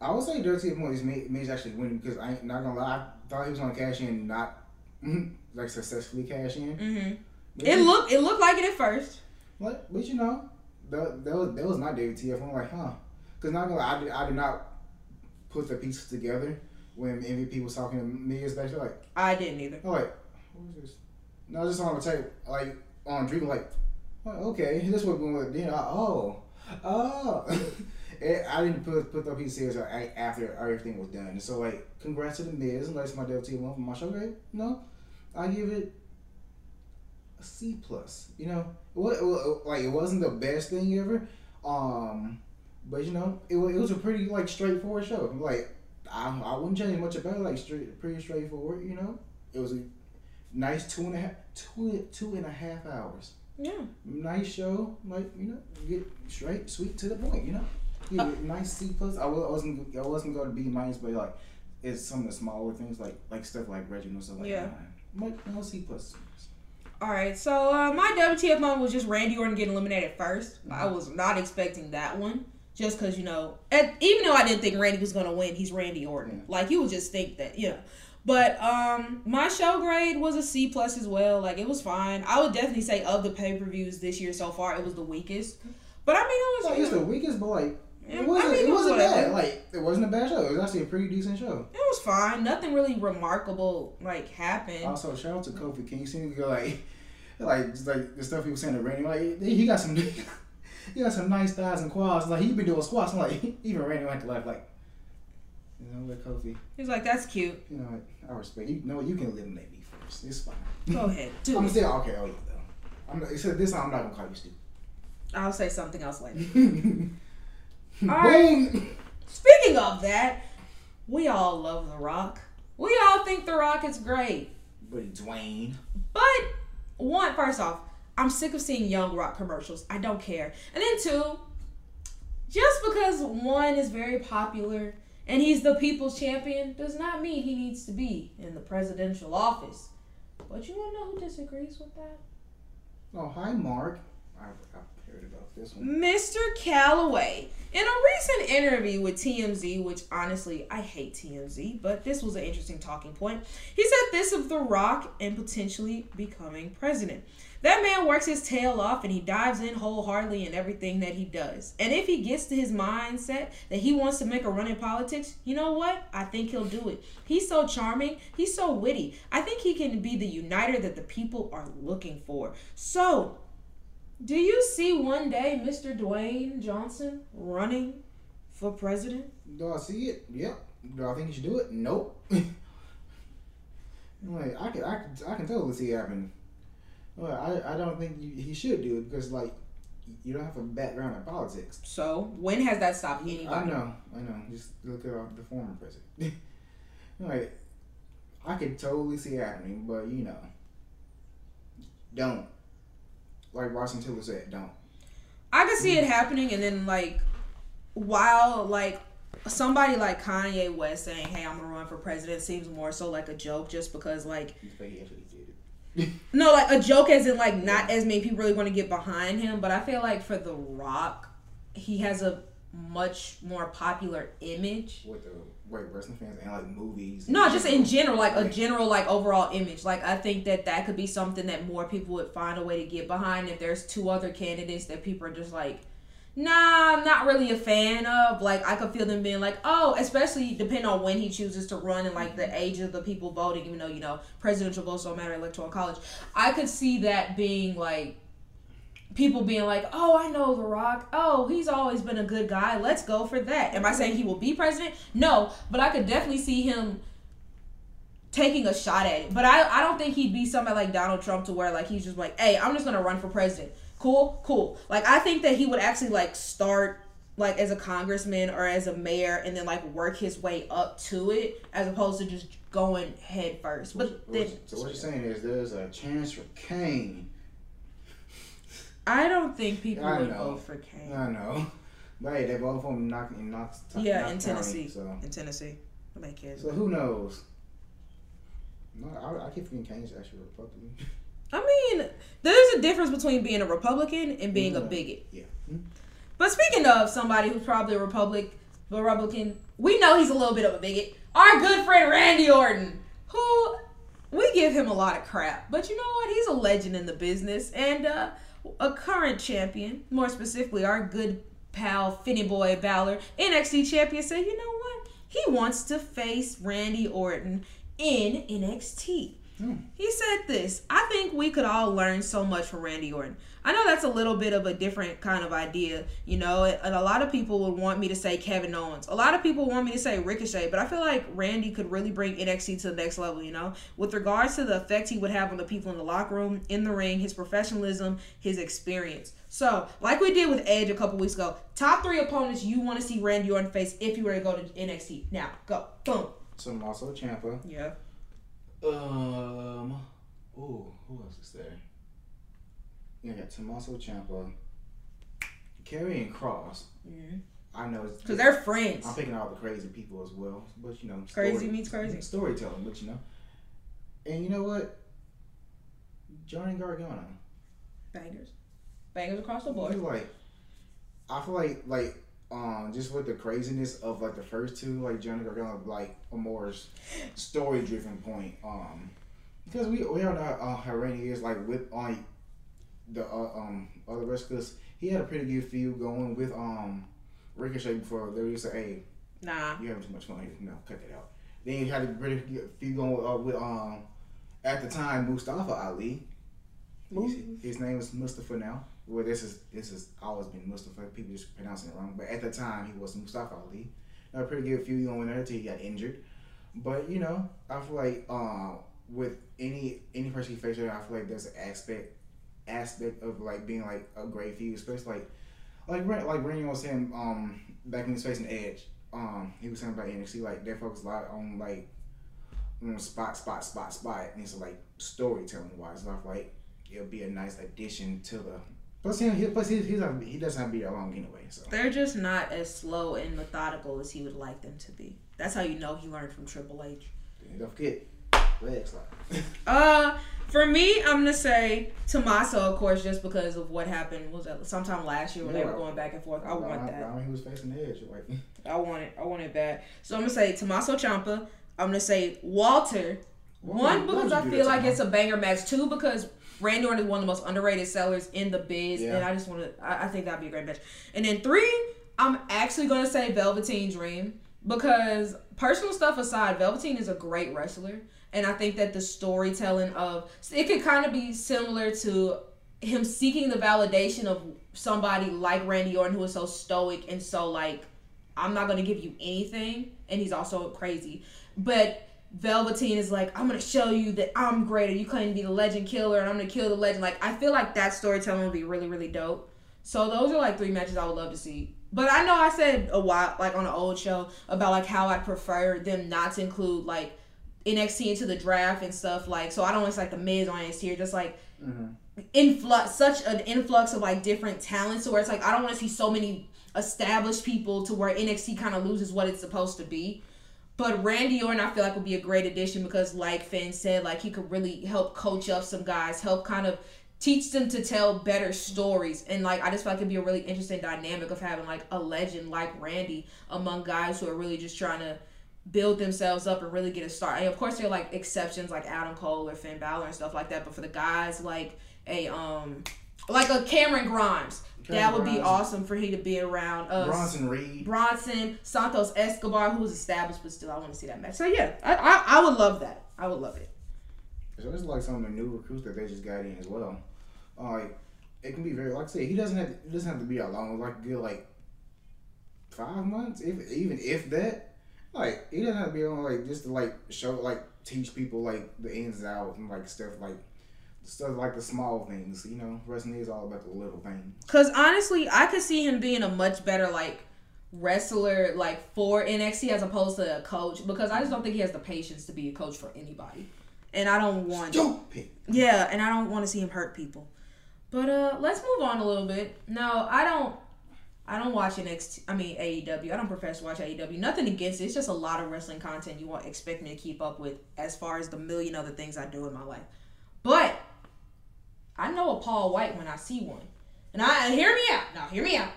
I would say Dirty Moyes made Miz actually winning because I ain't not gonna lie. I thought he was gonna cash in, not like successfully cash in. Mm-hmm. It looked it looked like it at first. What? But you know, that, that was that was not WTF. I'm like, huh? Because not gonna lie, I did, I did not put the pieces together when MVP was talking to me especially like, I didn't either. oh like, what is this? No, just on the tape, like on Dream, like, okay, this what we went. Then I, oh, oh. And I didn't put put the a- after everything was done. So like, congrats to the Miz. and That's my WTF one for my show grade. No, I give it a C plus. You know, what like it wasn't the best thing ever, um, but you know, it, it was a pretty like straightforward show. Like I, I wouldn't change much about it. Like straight, pretty straightforward. You know, it was a nice two and a half two two and a half hours. Yeah. Nice show. Like you know, get straight, sweet to the point. You know, a nice C plus. I wasn't I wasn't going to be minus, but like it's some of the smaller things like like stuff like Reginald stuff like Yeah. that. Like no C plus. All right, so uh, my WTF moment was just Randy Orton getting eliminated 1st I Mm-hmm. was not expecting that one, just because you know, at, even though I didn't think Randy was gonna win, he's Randy Orton. Like you would just think that, you know. But um, my show grade was a C plus as well. Like it was fine. I would definitely say of the pay per views this year so far, it was the weakest. But I mean, it Like, was it's the weakest, but like Yeah, it wasn't. I mean, it it was wasn't bad. Like it wasn't a bad show. It was actually a pretty decent show. it was fine. Nothing really remarkable like happened. Also, shout out to Kofi Kingston. Like, like just like the stuff he was saying to Randy. Like he got some, he got some nice thighs and quads. Like he been doing squats. I'm like even Randy went to laugh. Like you know, what, Kofi. He's like, "That's cute. You know, what, I respect you. Know what, you can eliminate me first. It's fine. Go ahead, do I'm it." still okay. Oh yeah, though. I'm not, except this time I'm not gonna call you stupid. I'll say something else later. Boom. right. Speaking of that, we all love The Rock. We all think The Rock is great. But Dwayne. But one, first off, I'm sick of seeing Young Rock commercials. I don't care. And then two, just because one is very popular and he's the people's champion does not mean he needs to be in the presidential office. But you wanna know who disagrees with that? Oh hi Mark. I, I've Mr. Calaway. In a recent interview with TMZ, which honestly, I hate TMZ, but this was an interesting talking point, he said this of The Rock and potentially becoming president. That man works his tail off and he dives in wholeheartedly in everything that he does. And if he gets to his mindset that he wants to make a run in politics, you know what? I think he'll do it. He's so charming, he's so witty. I think he can be the uniter that the people are looking for. So, do you see one day Mr. Dwayne Johnson running for president? Do I see it? Yep. Do I think he should do it? Nope. like I can, I can, I can totally see it happening. Well, I, I don't think you, he should do it because like you don't have a background in politics. So, when has that stopped anybody? I know, I know. Just look at uh, the former president. like I could totally see it happening, but you know, don't. Like Bryson Tiller said, don't. I could see it happening, and then like, while like somebody like Kanye West saying, "Hey, I'm gonna run for president," seems more so like a joke, just because like But he actually did no, like a joke as in like not as many people really want to get behind him. But I feel like for The Rock, he has a much more popular image. With the wait wrestling fans and like movies. No, just in general, like a general like overall image. Like I think that that could be something that more people would find a way to get behind. If there's two other candidates that people are just like, nah, I'm not really a fan of. Like I could feel them being like, oh, especially depending on when he chooses to run and like the mm-hmm. age of the people voting. Even though you know presidential votes don't matter, electoral college. I could see that being like people being like, "Oh, I know The Rock. Oh, he's always been a good guy. Let's go for that." Am I saying he will be president? No, but I could definitely see him taking a shot at it. But I, I don't think he'd be somebody like Donald Trump to where like he's just like, "Hey, I'm just gonna run for president." Cool, cool. Like I think that he would actually like start like as a congressman or as a mayor and then like work his way up to it as opposed to just going head first. But What- then what- so what you're saying is there's a chance for Kane. I don't think people I would know. vote for Kane. I know. But hey, they voted for him in Knox in Knox. Yeah, Knox in County, Tennessee. So, In Tennessee. Nobody cares. so who knows? No, I, I keep thinking Kane's actually a Republican. I mean, there's a difference between being a Republican and being a bigot. Yeah. Hmm? But speaking of somebody who's probably a Republic, Republican, we know he's a little bit of a bigot. Our good friend Randy Orton, who we give him a lot of crap, but you know what? He's a legend in the business and uh, a current champion. More specifically, our good pal Finny Boy Balor, NXT champion, said, you know what? He wants to face Randy Orton in NXT. He said this I think we could all learn so much from Randy Orton. I know that's a little bit of a different kind of idea, you know, and a lot of people would want me to say Kevin Owens. A lot of people want me to say Ricochet, but I feel like Randy could really bring NXT to the next level, you know, with regards to the effect he would have on the people in the locker room, in the ring, his professionalism, his experience. So, like we did with Edge a couple weeks ago, top three opponents you want to see Randy Orton face if you were to go to NXT. Now, go. Boom. So also Ciampa. Yeah. Um. Ooh, who else is there? Yeah, got Tommaso Ciampa, Karrion Kross. Mm-hmm. I know it's Because they're friends. I'm picking all the crazy people as well, but you know, Crazy story- meets crazy. storytelling. But you know, and you know what? Johnny Gargano. Bangers. Bangers across the I board. feel like, I feel like like um just with the craziness of like the first two, like Johnny Gargano, like a more story driven point. Um, because we we all know uh, how Randy is like with on the uh, um other wrestlers. He had a pretty good feud going with um Ricochet before they used to "Hey, Nah. you having too much money. No, cut that out. Then you had a pretty good feud going with, uh, with um at the time Mustafa Ali. His, his name is Mustafa now. Well, this is this has always been Mustafa. People just pronouncing it wrong. But at the time, he was Mustafa Ali. A pretty good feud going there until he got injured. But you know, I feel like uh, with any any person he faces, I feel like there's an aspect aspect of like being like a great feud, especially like like Ran- like Randy was saying um back when he was facing Edge. Um, he was saying about NXT like they focus a lot on like mm, spot spot spot spot, and it's like storytelling wise. I feel like it'll be a nice addition to the. Plus, he, he plus he, he's he doesn't have to be long anyway. So They're just not as slow and methodical as he would like them to be. That's how you know he learned from Triple H. don't forget leg slide. Uh, for me, I'm gonna say Tommaso, of course, just because of what happened. Was that sometime last year when they were going back and forth? I want Around- that. around when he was facing the Edge, like I want it. I want it bad. So I'm gonna say Tommaso Ciampa. I'm gonna say Walter. One because I feel like it's a banger match. Two because Randy Orton is one of the most underrated sellers in the biz, Yeah. and I just want to. I, I think that'd be a great match. And then three, I'm actually gonna say Velveteen Dream because personal stuff aside, Velveteen is a great wrestler, and I think that the storytelling of it could kind of be similar to him seeking the validation of somebody like Randy Orton who is so stoic and so like I'm not gonna give you anything, and he's also crazy. But Velveteen is like, I'm gonna show you that I'm greater. You claim to be the legend killer, and I'm gonna kill the legend. Like, I feel like that storytelling would be really, really dope. So those are like three matches I would love to see. But I know I said a while, like on an old show, about like how I'd prefer them not to include like NXT into the draft and stuff. Like, so I don't want to like the Miz on NXT or just like Mhm. influx, such an influx of like different talents. So where it's like I don't want to see so many established people to where NXT kind of loses what it's supposed to be. But Randy Orton, I feel like would be a great addition because, like Finn said, like he could really help coach up some guys, help kind of teach them to tell better stories, and like I just feel like it'd be a really interesting dynamic of having like a legend like Randy among guys who are really just trying to build themselves up and really get a start. And of course, there are like exceptions like Adam Cole or Finn Balor and stuff like that. But for the guys like a um like a Cameron Grimes, that Cameron would be awesome for him to be around us. Bronson Reed. Bronson, Santos Escobar, who's established, but still, I want to see that match. So yeah, I, I, I would love that. I would love it. So it's like some of the new recruits that they just got in as well. Uh, like it can be very like I said, he doesn't have it doesn't have to be that long. Like a good like five months, if even if that. Like he doesn't have to be on like just to like show like teach people like the ins and outs and like stuff like stuff like the small things. You know, wrestling is all about the little things. Cause honestly, I could see him being a much better like wrestler like for NXT as opposed to a coach because I just don't think he has the patience to be a coach for anybody. And I don't want Stupid. Yeah, and I don't want to see him hurt people. But uh let's move on a little bit. No, I don't I don't watch NXT I mean AEW. I don't profess to watch AEW. Nothing against it. It's just a lot of wrestling content you won't expect me to keep up with as far as the million other things I do in my life. But I know a Paul White when I see one. And I hear me out. Now hear me out.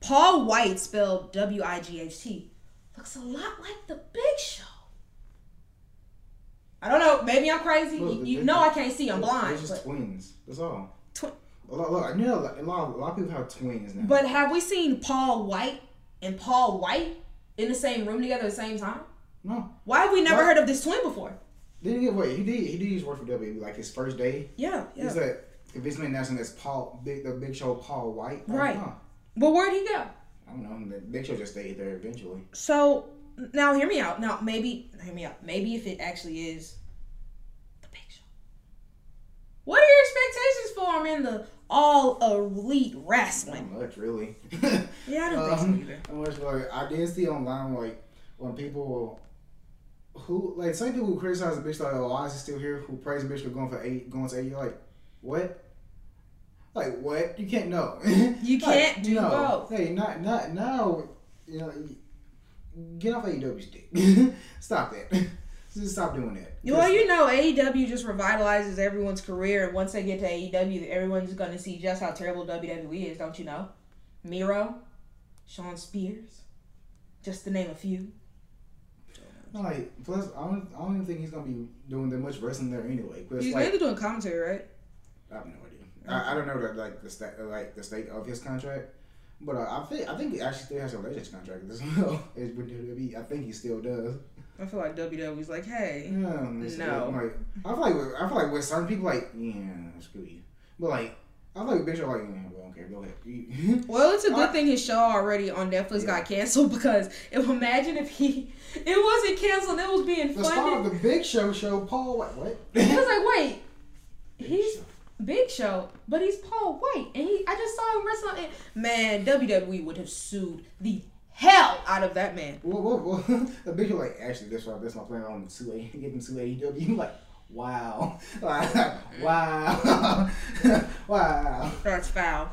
Paul White spelled W I G H T looks a lot like the Big Show. I don't know. Maybe I'm crazy. Look, you you know I can't see. I'm They're blind. just twins. That's all. Twi- A lot, look, I know a lot, a lot of people have twins now. but have we seen Paul White and Paul White in the same room together at the same time? no, Why have we never What? heard of this twin before? Didn't get wait. He did. He did his work for WWE. Like his first day, Yeah, he yeah. said Vince McMahon announced him as Paul, big the Big Show Paul White. Like, Right. huh. But where'd he go? I don't know. The Big Show just stayed there eventually. So now hear me out. Now maybe hear me out. Maybe if it actually is the Big Show. What are your expectations for him in the all elite wrestling? Not much, really. Yeah, I don't think so Um, either. Much. Like I did see online, like when people who like some people who criticize the bitch like, oh, why is he still here? Who praise the bitch for going for eight, going to eight? You're like, what? Like what? You can't know. You can't do no. both. Hey, not not now. You know, get off AEW's dick. stop that. Just stop doing that. Well, you know, AEW just revitalizes everyone's career, and once they get to AEW, everyone's going to see just how terrible WWE is, don't you know? Miro, Shawn Spears, just to name a few. Like plus, I don't, I don't even think he's gonna be doing that much wrestling there anyway. 'cause, He's like, mainly doing commentary, right? I have no idea. I, I don't know that like the state like the state of his contract, but uh, I think I think he actually still has a legends contract as well. As with WWE, I think he still does. I feel like WWE's like, hey, Yeah, No. Like I feel like with, I feel like with certain people like yeah, screw you. But like Mm, I feel like Show like yeah, we don't care. Go ahead. Well, it's a good I- thing his show already on Netflix Yeah. got canceled because if imagine if he it wasn't canceled, it was being the star of the Big Show show, Paul. What? What? It was like, wait, Big he's Show. Big Show, but he's Paul White, and he I just saw him wrestle. And, man, WWE would have sued the hell out of that man. Well, well, well, the Big Show like actually that's why that's my plan on two A getting two AEW. Like wow, like, wow, wow. That's foul.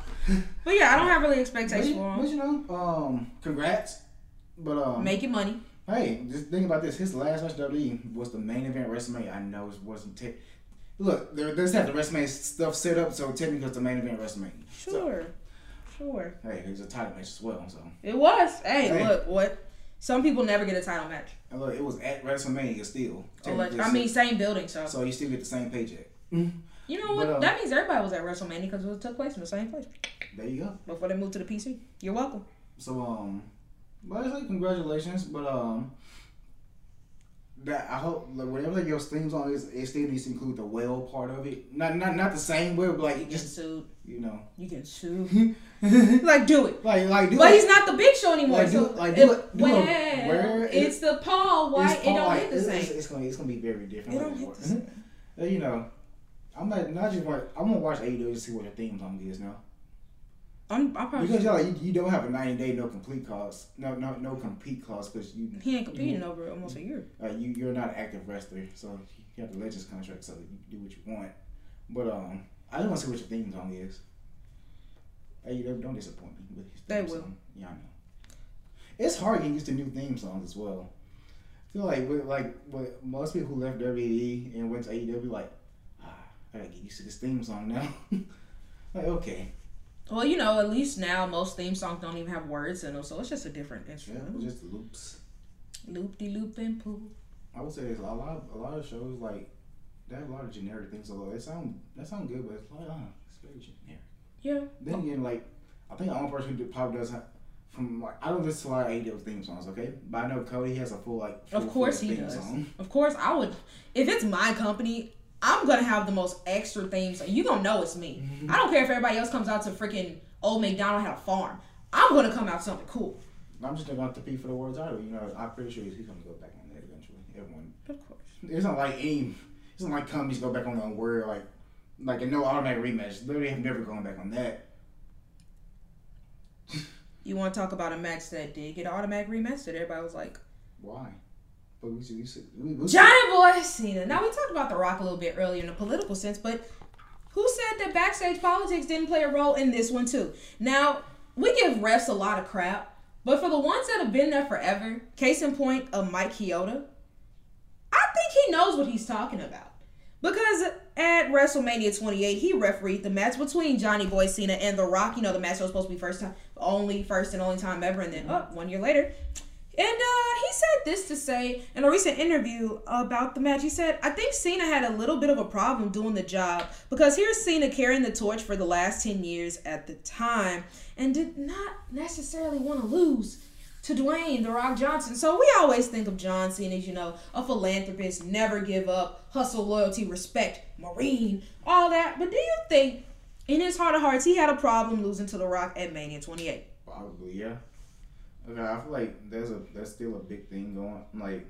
But yeah, I don't have really expectations you, for but him. you know, um, congrats. But um, Making money. hey, just think about this. His last match WWE was the main event WrestleMania. I know it wasn't. Te- Look, they they just have the WrestleMania stuff set up, so technically it's the main event WrestleMania. So, Sure, sure. hey, it was a title match as well. So, It was. Hey, Hey. look what. Some people never get a title match. and look, it was at WrestleMania still. Alleg- I mean, same building, so. so you still get the same paycheck. You know what? But, uh, that means everybody was at WrestleMania because it took place in the same place There you go. before they moved to the PC. You're welcome. So um, but I say congratulations. But um, that I hope like whatever like your theme song is, it still needs to include the well part of it. Not not not the same well, but like You just sued. you know, You get sued. like do it. like like do it. But it. he's not the big show anymore. Like, do- so like, do it- do well, it where it- it's the Paul White. It don't like- hit the it's, same. It's, it's gonna it's gonna be very different. It don't hit the same. You know, I'm not not just want I'm gonna watch AEW to see what the theme song is now. I'm, I probably Because y'all you, you don't have a 90 day no complete clause, no no no compete clause because you he ain't competing over almost a year. uh, you you're not an active wrestler, so you have the legends contract, so you can do what you want. But um, I just want to see what your theme song is. Hey, don't, don't disappoint me with his They theme will. song. Yeah, I know. It's hard getting used to new theme songs as well. I feel like with like with most people who left WWE and went to AEW, like ah, I gotta get used to this theme song now. like okay, Well, you know, at least now most theme songs don't even have words in them, so it's just a different yeah, instrument. just loops. Loop de loop and poo. I would say there's a lot of a lot of shows like they have a lot of generic things. Although they sound they sound good, but it's like uh, it's very generic. Yeah. Then again, like I think the only person who probably does have, from like I don't listen to a lot of AEW theme songs, okay? But I know Cody has a full like. Full, Of course he does. Song. Of course, I would. If it's my company, I'm gonna have the most extra things. You gonna know it's me. Mm-hmm. I don't care if everybody else comes out to freaking old McDonald had a farm. I'm gonna come out something cool. I'm just gonna compete for the world title. You know, I'm pretty sure he's gonna go back on that eventually. Everyone. Of course. It's not like any. It's not like companies go back on the word like, like a no automatic rematch. Literally, have never gone back on that. You want to talk about a match that did get automatic rematch that everybody was like, Why? We Johnny Boy Cena. Now we talked about The Rock a little bit earlier in a political sense, but who said that backstage politics didn't play a role in this one too? Now we give refs a lot of crap, but for the ones that have been there forever, case in point of Mike Chioda, I think he knows what he's talking about. Because at WrestleMania 28, he refereed the match between Johnny Boy Cena and The Rock. You know, the match was supposed to be first time, only first and only time ever, and then oh, one year later, and uh, he said this to say in a recent interview about the match. He said, I think Cena had a little bit of a problem doing the job because here's Cena carrying the torch for the last 10 years at the time and did not necessarily want to lose to Dwayne The Rock Johnson. So we always think of John Cena as, you know, a philanthropist, never give up, hustle, loyalty, respect, Marine, all that. But do you think in his heart of hearts he had a problem losing to The Rock at Mania 28? Probably, yeah. Okay, I feel like there's a that's still a big thing going. Like,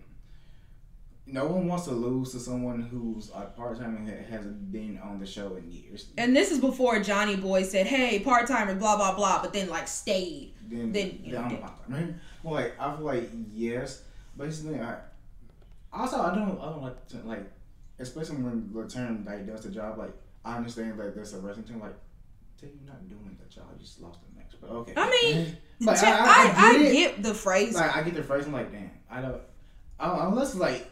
no one wants to lose to someone who's uh, a part time and hasn't been on the show in years. And this is before Johnny Boy said, "Hey, part timer, blah blah blah," but then like stayed. Then, Then, you know, I'm then- part time. Well, like I feel like yes, but it's the thing. I, also, I don't I don't like to, like especially when the term like does the job. Like I understand that there's a wrestling team. Like, tell you not doing the job, you just lost the match. But okay. I mean, Like, Te- I- I- I get it. get the phrase. like I get the phrase. I'm like, damn, I don't. I, unless like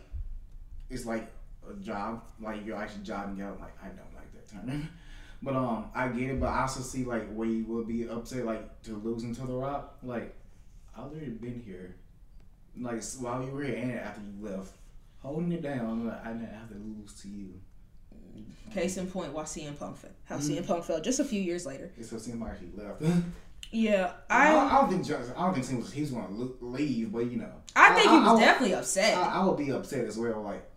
it's like a job, like you're actually jobbing out. Like I don't like that term, but um, I get it. But I also see like where you would be upset, like to losing to the Rock. Like I've already been here, like while you were here and after you left, holding it down. Like, I didn't have to lose to you. Case in point, why CM Punk fell. How Mm-hmm. CM Punk fell just a few years later. It's so somebody actually left. Yeah, I, I I don't think Johnson, I don't think he was he's going to leave, but you know, I think he was I- definitely upset. I, I would be upset as well. Like,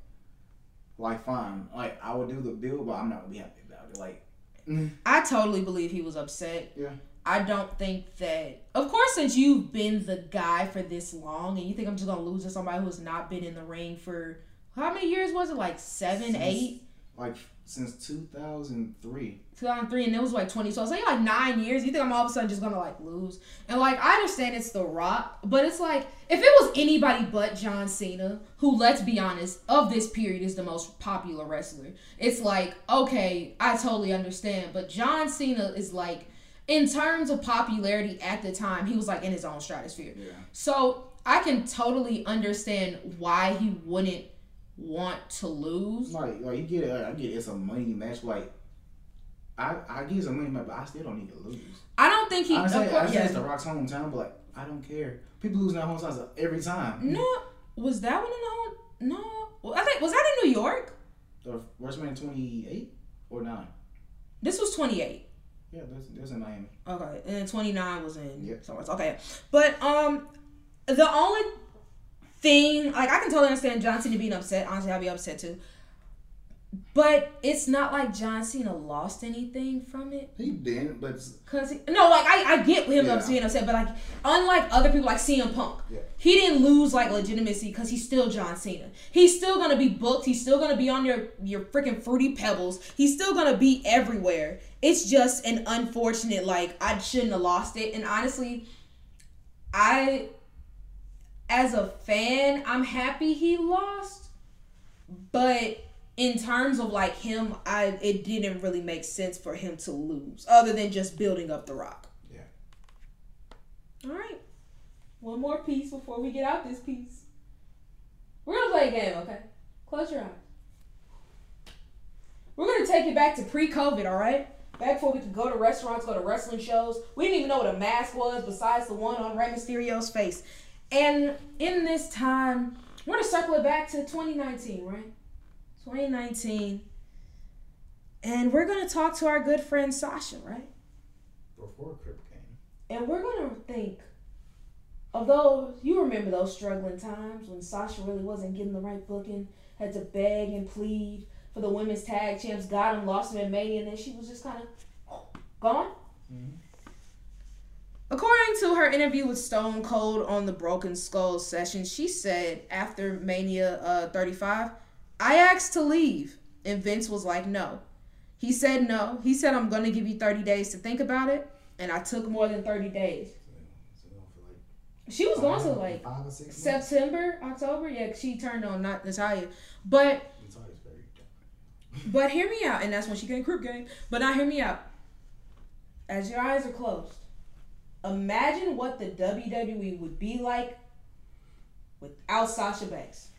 like fine, like I would do the bill, but I'm not gonna be happy about it. Like, mm, I totally believe he was upset. Yeah. I don't think that. Of course, since you've been the guy for this long, and you think I'm just gonna lose to somebody who has not been in the ring for how many years was it? Like seven, Since- eight, like since 2003. 2003, and it was like 2012. So you like nine years. You think I'm all of a sudden just gonna like lose? And like I understand it's The Rock, but it's like if it was anybody but John Cena, who let's be honest, of this period is the most popular wrestler. It's like okay, I totally understand, but John Cena is like. In terms of popularity at the time, he was like in his own stratosphere. Yeah. So I can totally understand why he wouldn't want to lose. Like, like you get it. I get it. It's a money match. Like, I I get it's a money match, but I still don't need to lose. I don't think he. I say, I say yeah. it's the Rock's hometown, but like I don't care. People lose losing their hometowns every time. No, was that one in the whole? No, well, I think was that in New York? The WrestleMania 28 or nine. This was twenty eight. Yeah, that's that's in Miami. Okay, and twenty nine was in Yep. somewhere else. Okay, but um, the only thing like I can totally understand John Cena being upset. Honestly, I'd be upset too. But it's not like John Cena lost anything from it. He didn't, but Cause he, no, like I, I get him Yeah. upset being upset, but like unlike other people like CM Punk, Yeah. he didn't lose like legitimacy because he's still John Cena. He's still gonna be booked. He's still gonna be on your your freaking fruity pebbles. He's still gonna be everywhere. It's just an unfortunate like I shouldn't have lost it. And honestly, I as a fan, I'm happy he lost, but in terms of like him, I it didn't really make sense for him to lose, other than just building up the rock. Yeah. All right, one more piece before we get out this piece. We're gonna play a game, okay? Close your eyes. We're gonna take it back to pre-COVID, all right? Back before we could go to restaurants, go to wrestling shows. We didn't even know what a mask was besides the one on Rey Mysterio's face. And in this time, we're gonna circle it back to 2019, right? 2019. And we're gonna talk to our good friend Sasha, right? before Crip came. And we're gonna think of those you remember those struggling times when Sasha really wasn't getting the right booking, had to beg and plead for the women's tag champs, got him, lost him in Mania, and then she was just kind of gone. Mhm. According to her interview with Stone Cold on the Broken Skull session, she said after Mania uh, 35, I asked to leave, and Vince was like, no. He said no. He said, I'm going to give you 30 days to think about it, and I took more than 30 days. So we don't feel like She was going to like five or six. September, October. Yeah, she turned on not Natalya. But Natalya's very different. but hear me out, and that's when she came Crip Game. But now hear me out. As your eyes are closed, imagine what the WWE would be like without Sasha Banks.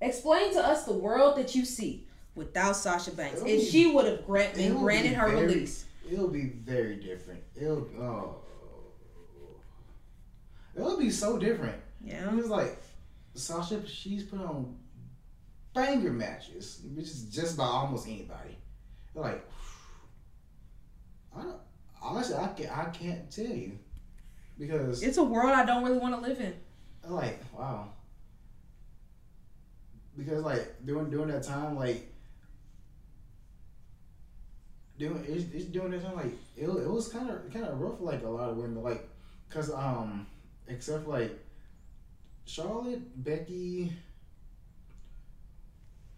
Explain to us the world that you see without Sasha Banks. It'll If be- she would have grant, been granted be her very- release. It'll be very different. It'll oh, it'll be so different. Yeah. it's like Sasha. She's put on banger matches, which is just about almost anybody. Like I don't honestly, I can't. I can't tell you because It's a world I don't really want to live in. like wow. Because like during during that time, like doing it's, it's during that time, like it, it was kind of kind of rough for like a lot of women, like cause um except for like Charlotte, Becky,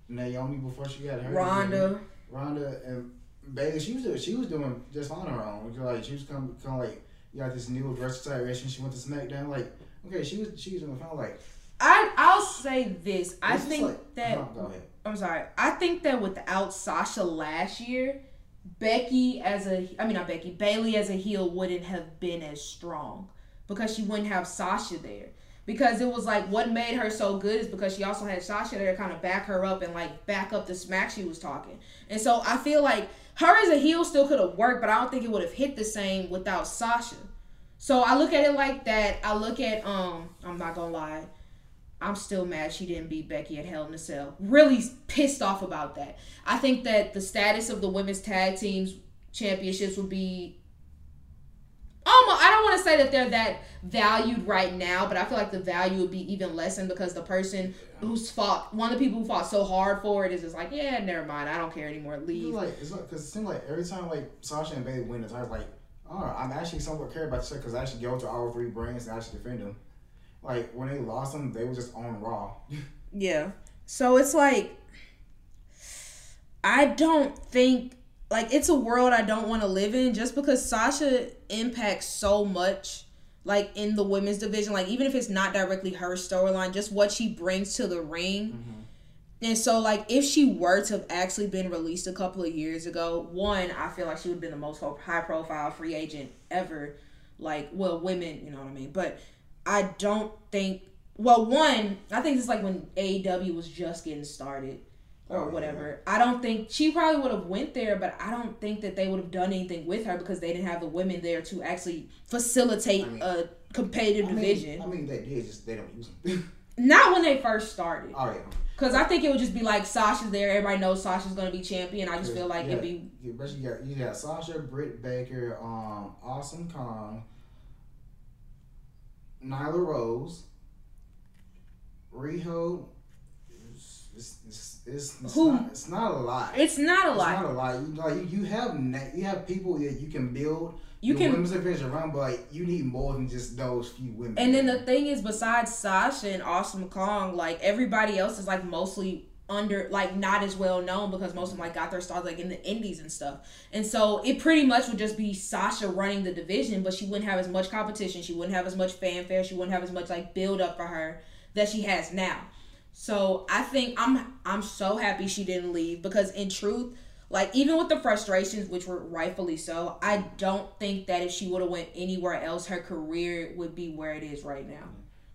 Naomi before she got hurt, Ronda. Ronda and Bayley, she was doing, she was doing just on her own. Like she was kind of, kind of like you got this new direction. She went to SmackDown. Like okay, she was she was doing kind of like. I I'll say this. I think like- that uh-huh, no, ahead. I'm sorry. I think that without Sasha last year, Becky as a I mean not Becky, Bayley as a heel wouldn't have been as strong because she wouldn't have Sasha there. Because it was like what made her so good is because she also had Sasha there to kind of back her up and like back up the smack she was talking. And so I feel like her as a heel still could have worked, but I don't think it would have hit the same without Sasha. So I look at it like that. I look at um I'm not gonna lie. I'm still mad she didn't beat Becky at Hell in a Cell. Really pissed off about that. I think that the status of the women's tag teams championships would be almost. I don't want to say that they're that valued right now, but I feel like the value would be even lessened because the person who's fought, one of the people who fought so hard for it, is just like, yeah, never mind. I don't care anymore. Leave. like it's like because it seems like every time like Sasha and Bayley win the title, like oh, I'm actually somewhat care about this because I actually go to all three brands and I actually defend them. Like when they lost them, they were just on Raw. Yeah. So it's like I don't think like it's a world I don't want to live in just because Sasha impacts so much like in the women's division like even if it's not directly her storyline just what she brings to the ring. Mm-hmm. And so like if she were to have actually been released a couple of years ago, one, I feel like she would have been the most high profile free agent ever. Like, well, women, you know what I mean? But I don't think well, one, I think it's like when AEW was just getting started or Oh, yeah. whatever. I don't think she probably would have went there, but I don't think that they would have done anything with her because they didn't have the women there to actually facilitate I mean- a competitive I mean, division. I mean, they did just they don't use them. Not when they first started. oh yeah. Cause I think it would just be like Sasha's there. Everybody knows Sasha's gonna be champion. I just feel like yeah, it'd be You, you got you got Sasha, Britt Baker, um, Awesome Kong, Nyla Rose, Riho. It's, it's, it's, it's, it's Who? Not, it's not a lot. it's not a It's lot. not a lot. You, like you, have na- you have people that you can build. You can- women's division around, but like, you need more than just those few women. And then the thing is, besides Sasha and Awesome Kong, like everybody else is like mostly under like not as well known because most of them like got their stars like in the indies and stuff. And so it pretty much would just be Sasha running the division, but she wouldn't have as much competition. She wouldn't have as much fanfare. She wouldn't have as much like build up for her that she has now. So I think I'm I'm so happy she didn't leave because in truth, like even with the frustrations, which were rightfully so, I don't think that if she would have went anywhere else, her career would be where it is right now.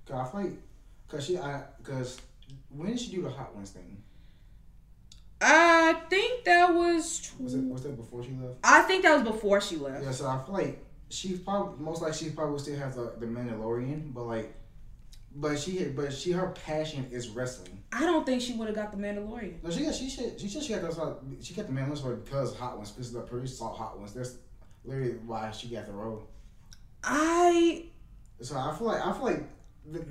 Cause I feel like, cause she, I, cause when did she do the Hot Ones thing? I think that was. Was it was that before she left? I think that was before she left. Yeah, so I feel like she probably most likely she probably still has the, the Mandalorian, but like, but she but she her passion is wrestling. I don't think she would have got the Mandalorian. No, she got she should she should she got uh, she got the Mandalorian because Hot Ones because the producer saw Hot Ones. That's literally why she got the role. I So I feel like I feel like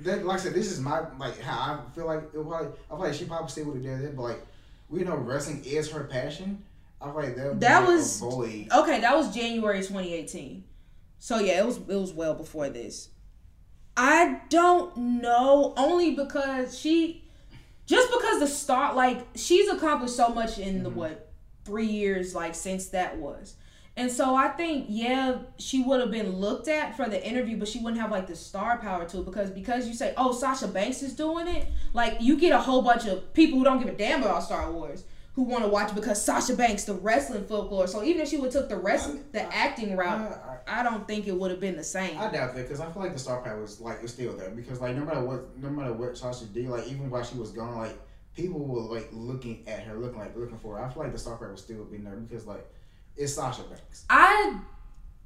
that, like I said, this is my like how I feel like it probably. I feel like she probably still would have done it, but like we know wrestling is her passion. I feel like that That be was-. Okay, that was January 2018. So yeah, it was it was well before this. I don't know only because she just because the start like she's accomplished so much in the Mhm. what 3 years like since that was. And so I think yeah, she would have been looked at for the interview, but she wouldn't have like the star power to it because because you say, "Oh, Sasha Banks is doing it." Like you get a whole bunch of people who don't give a damn about Star Wars who want to watch because Sasha Banks, the wrestling folklore. So even if she would took the rest, the acting route, I, I don't think it would have been the same. I doubt that because I feel like the star power was like it's still there because like no matter what no matter what Sasha did like even while she was gone like people were like looking at her looking like looking for her. I feel like the star power was still been there because like it's Sasha Banks. I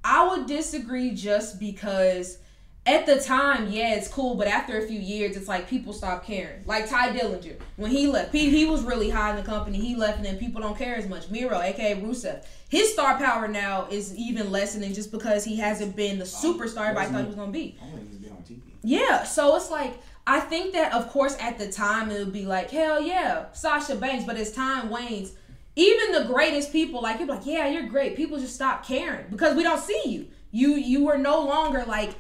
I would disagree just because at the time, yeah, it's cool, but after a few years, it's like people stop caring. Like Tye Dillinger, when he left, he, he was really high in the company. He left, and then people don't care as much. Miro, aka Rusev, his star power now is even lessening just because he hasn't been the oh, superstar everybody thought he was gonna be. I don't think he's been on TV. Yeah, so it's like I think that of course at the time it would be like hell yeah, Sasha Banks, but as time wanes, even the greatest people like you're like yeah you're great. People just stop caring because we don't see you. You you are no longer like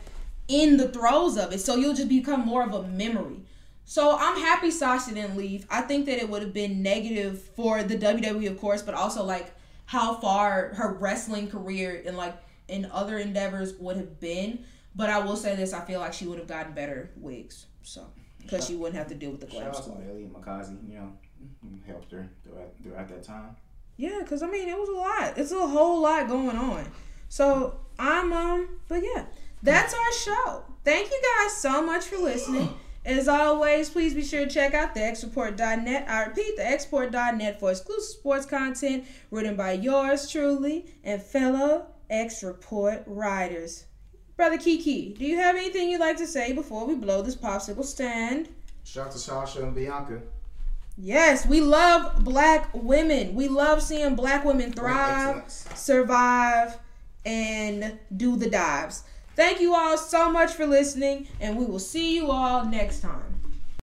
in the throes of it, so you'll just become more of a memory. So I'm happy Sasha didn't leave. I think that it would have been negative for the WWE of course, but also like how far her wrestling career and like in other endeavors would have been. But I will say this: I feel like she would have gotten better wigs, so because she wouldn't have to deal with the glam squad. Ellie Makazi, you know, helped her throughout, throughout that time. Yeah, because I mean, it was a lot. It's a whole lot going on. So I'm um, but yeah, that's our show. Thank you guys so much for listening. As always, please be sure to check out the xreport.net. I repeat, the xreport.net for exclusive sports content written by yours truly and fellow X Report writers. Brother Kiki, do you have anything you'd like to say before we blow this popsicle stand? Shout out to Sasha and Bianca. Yes, we love black women. We love seeing black women thrive, survive, and do the dives. Thank you all so much for listening, and we will see you all next time.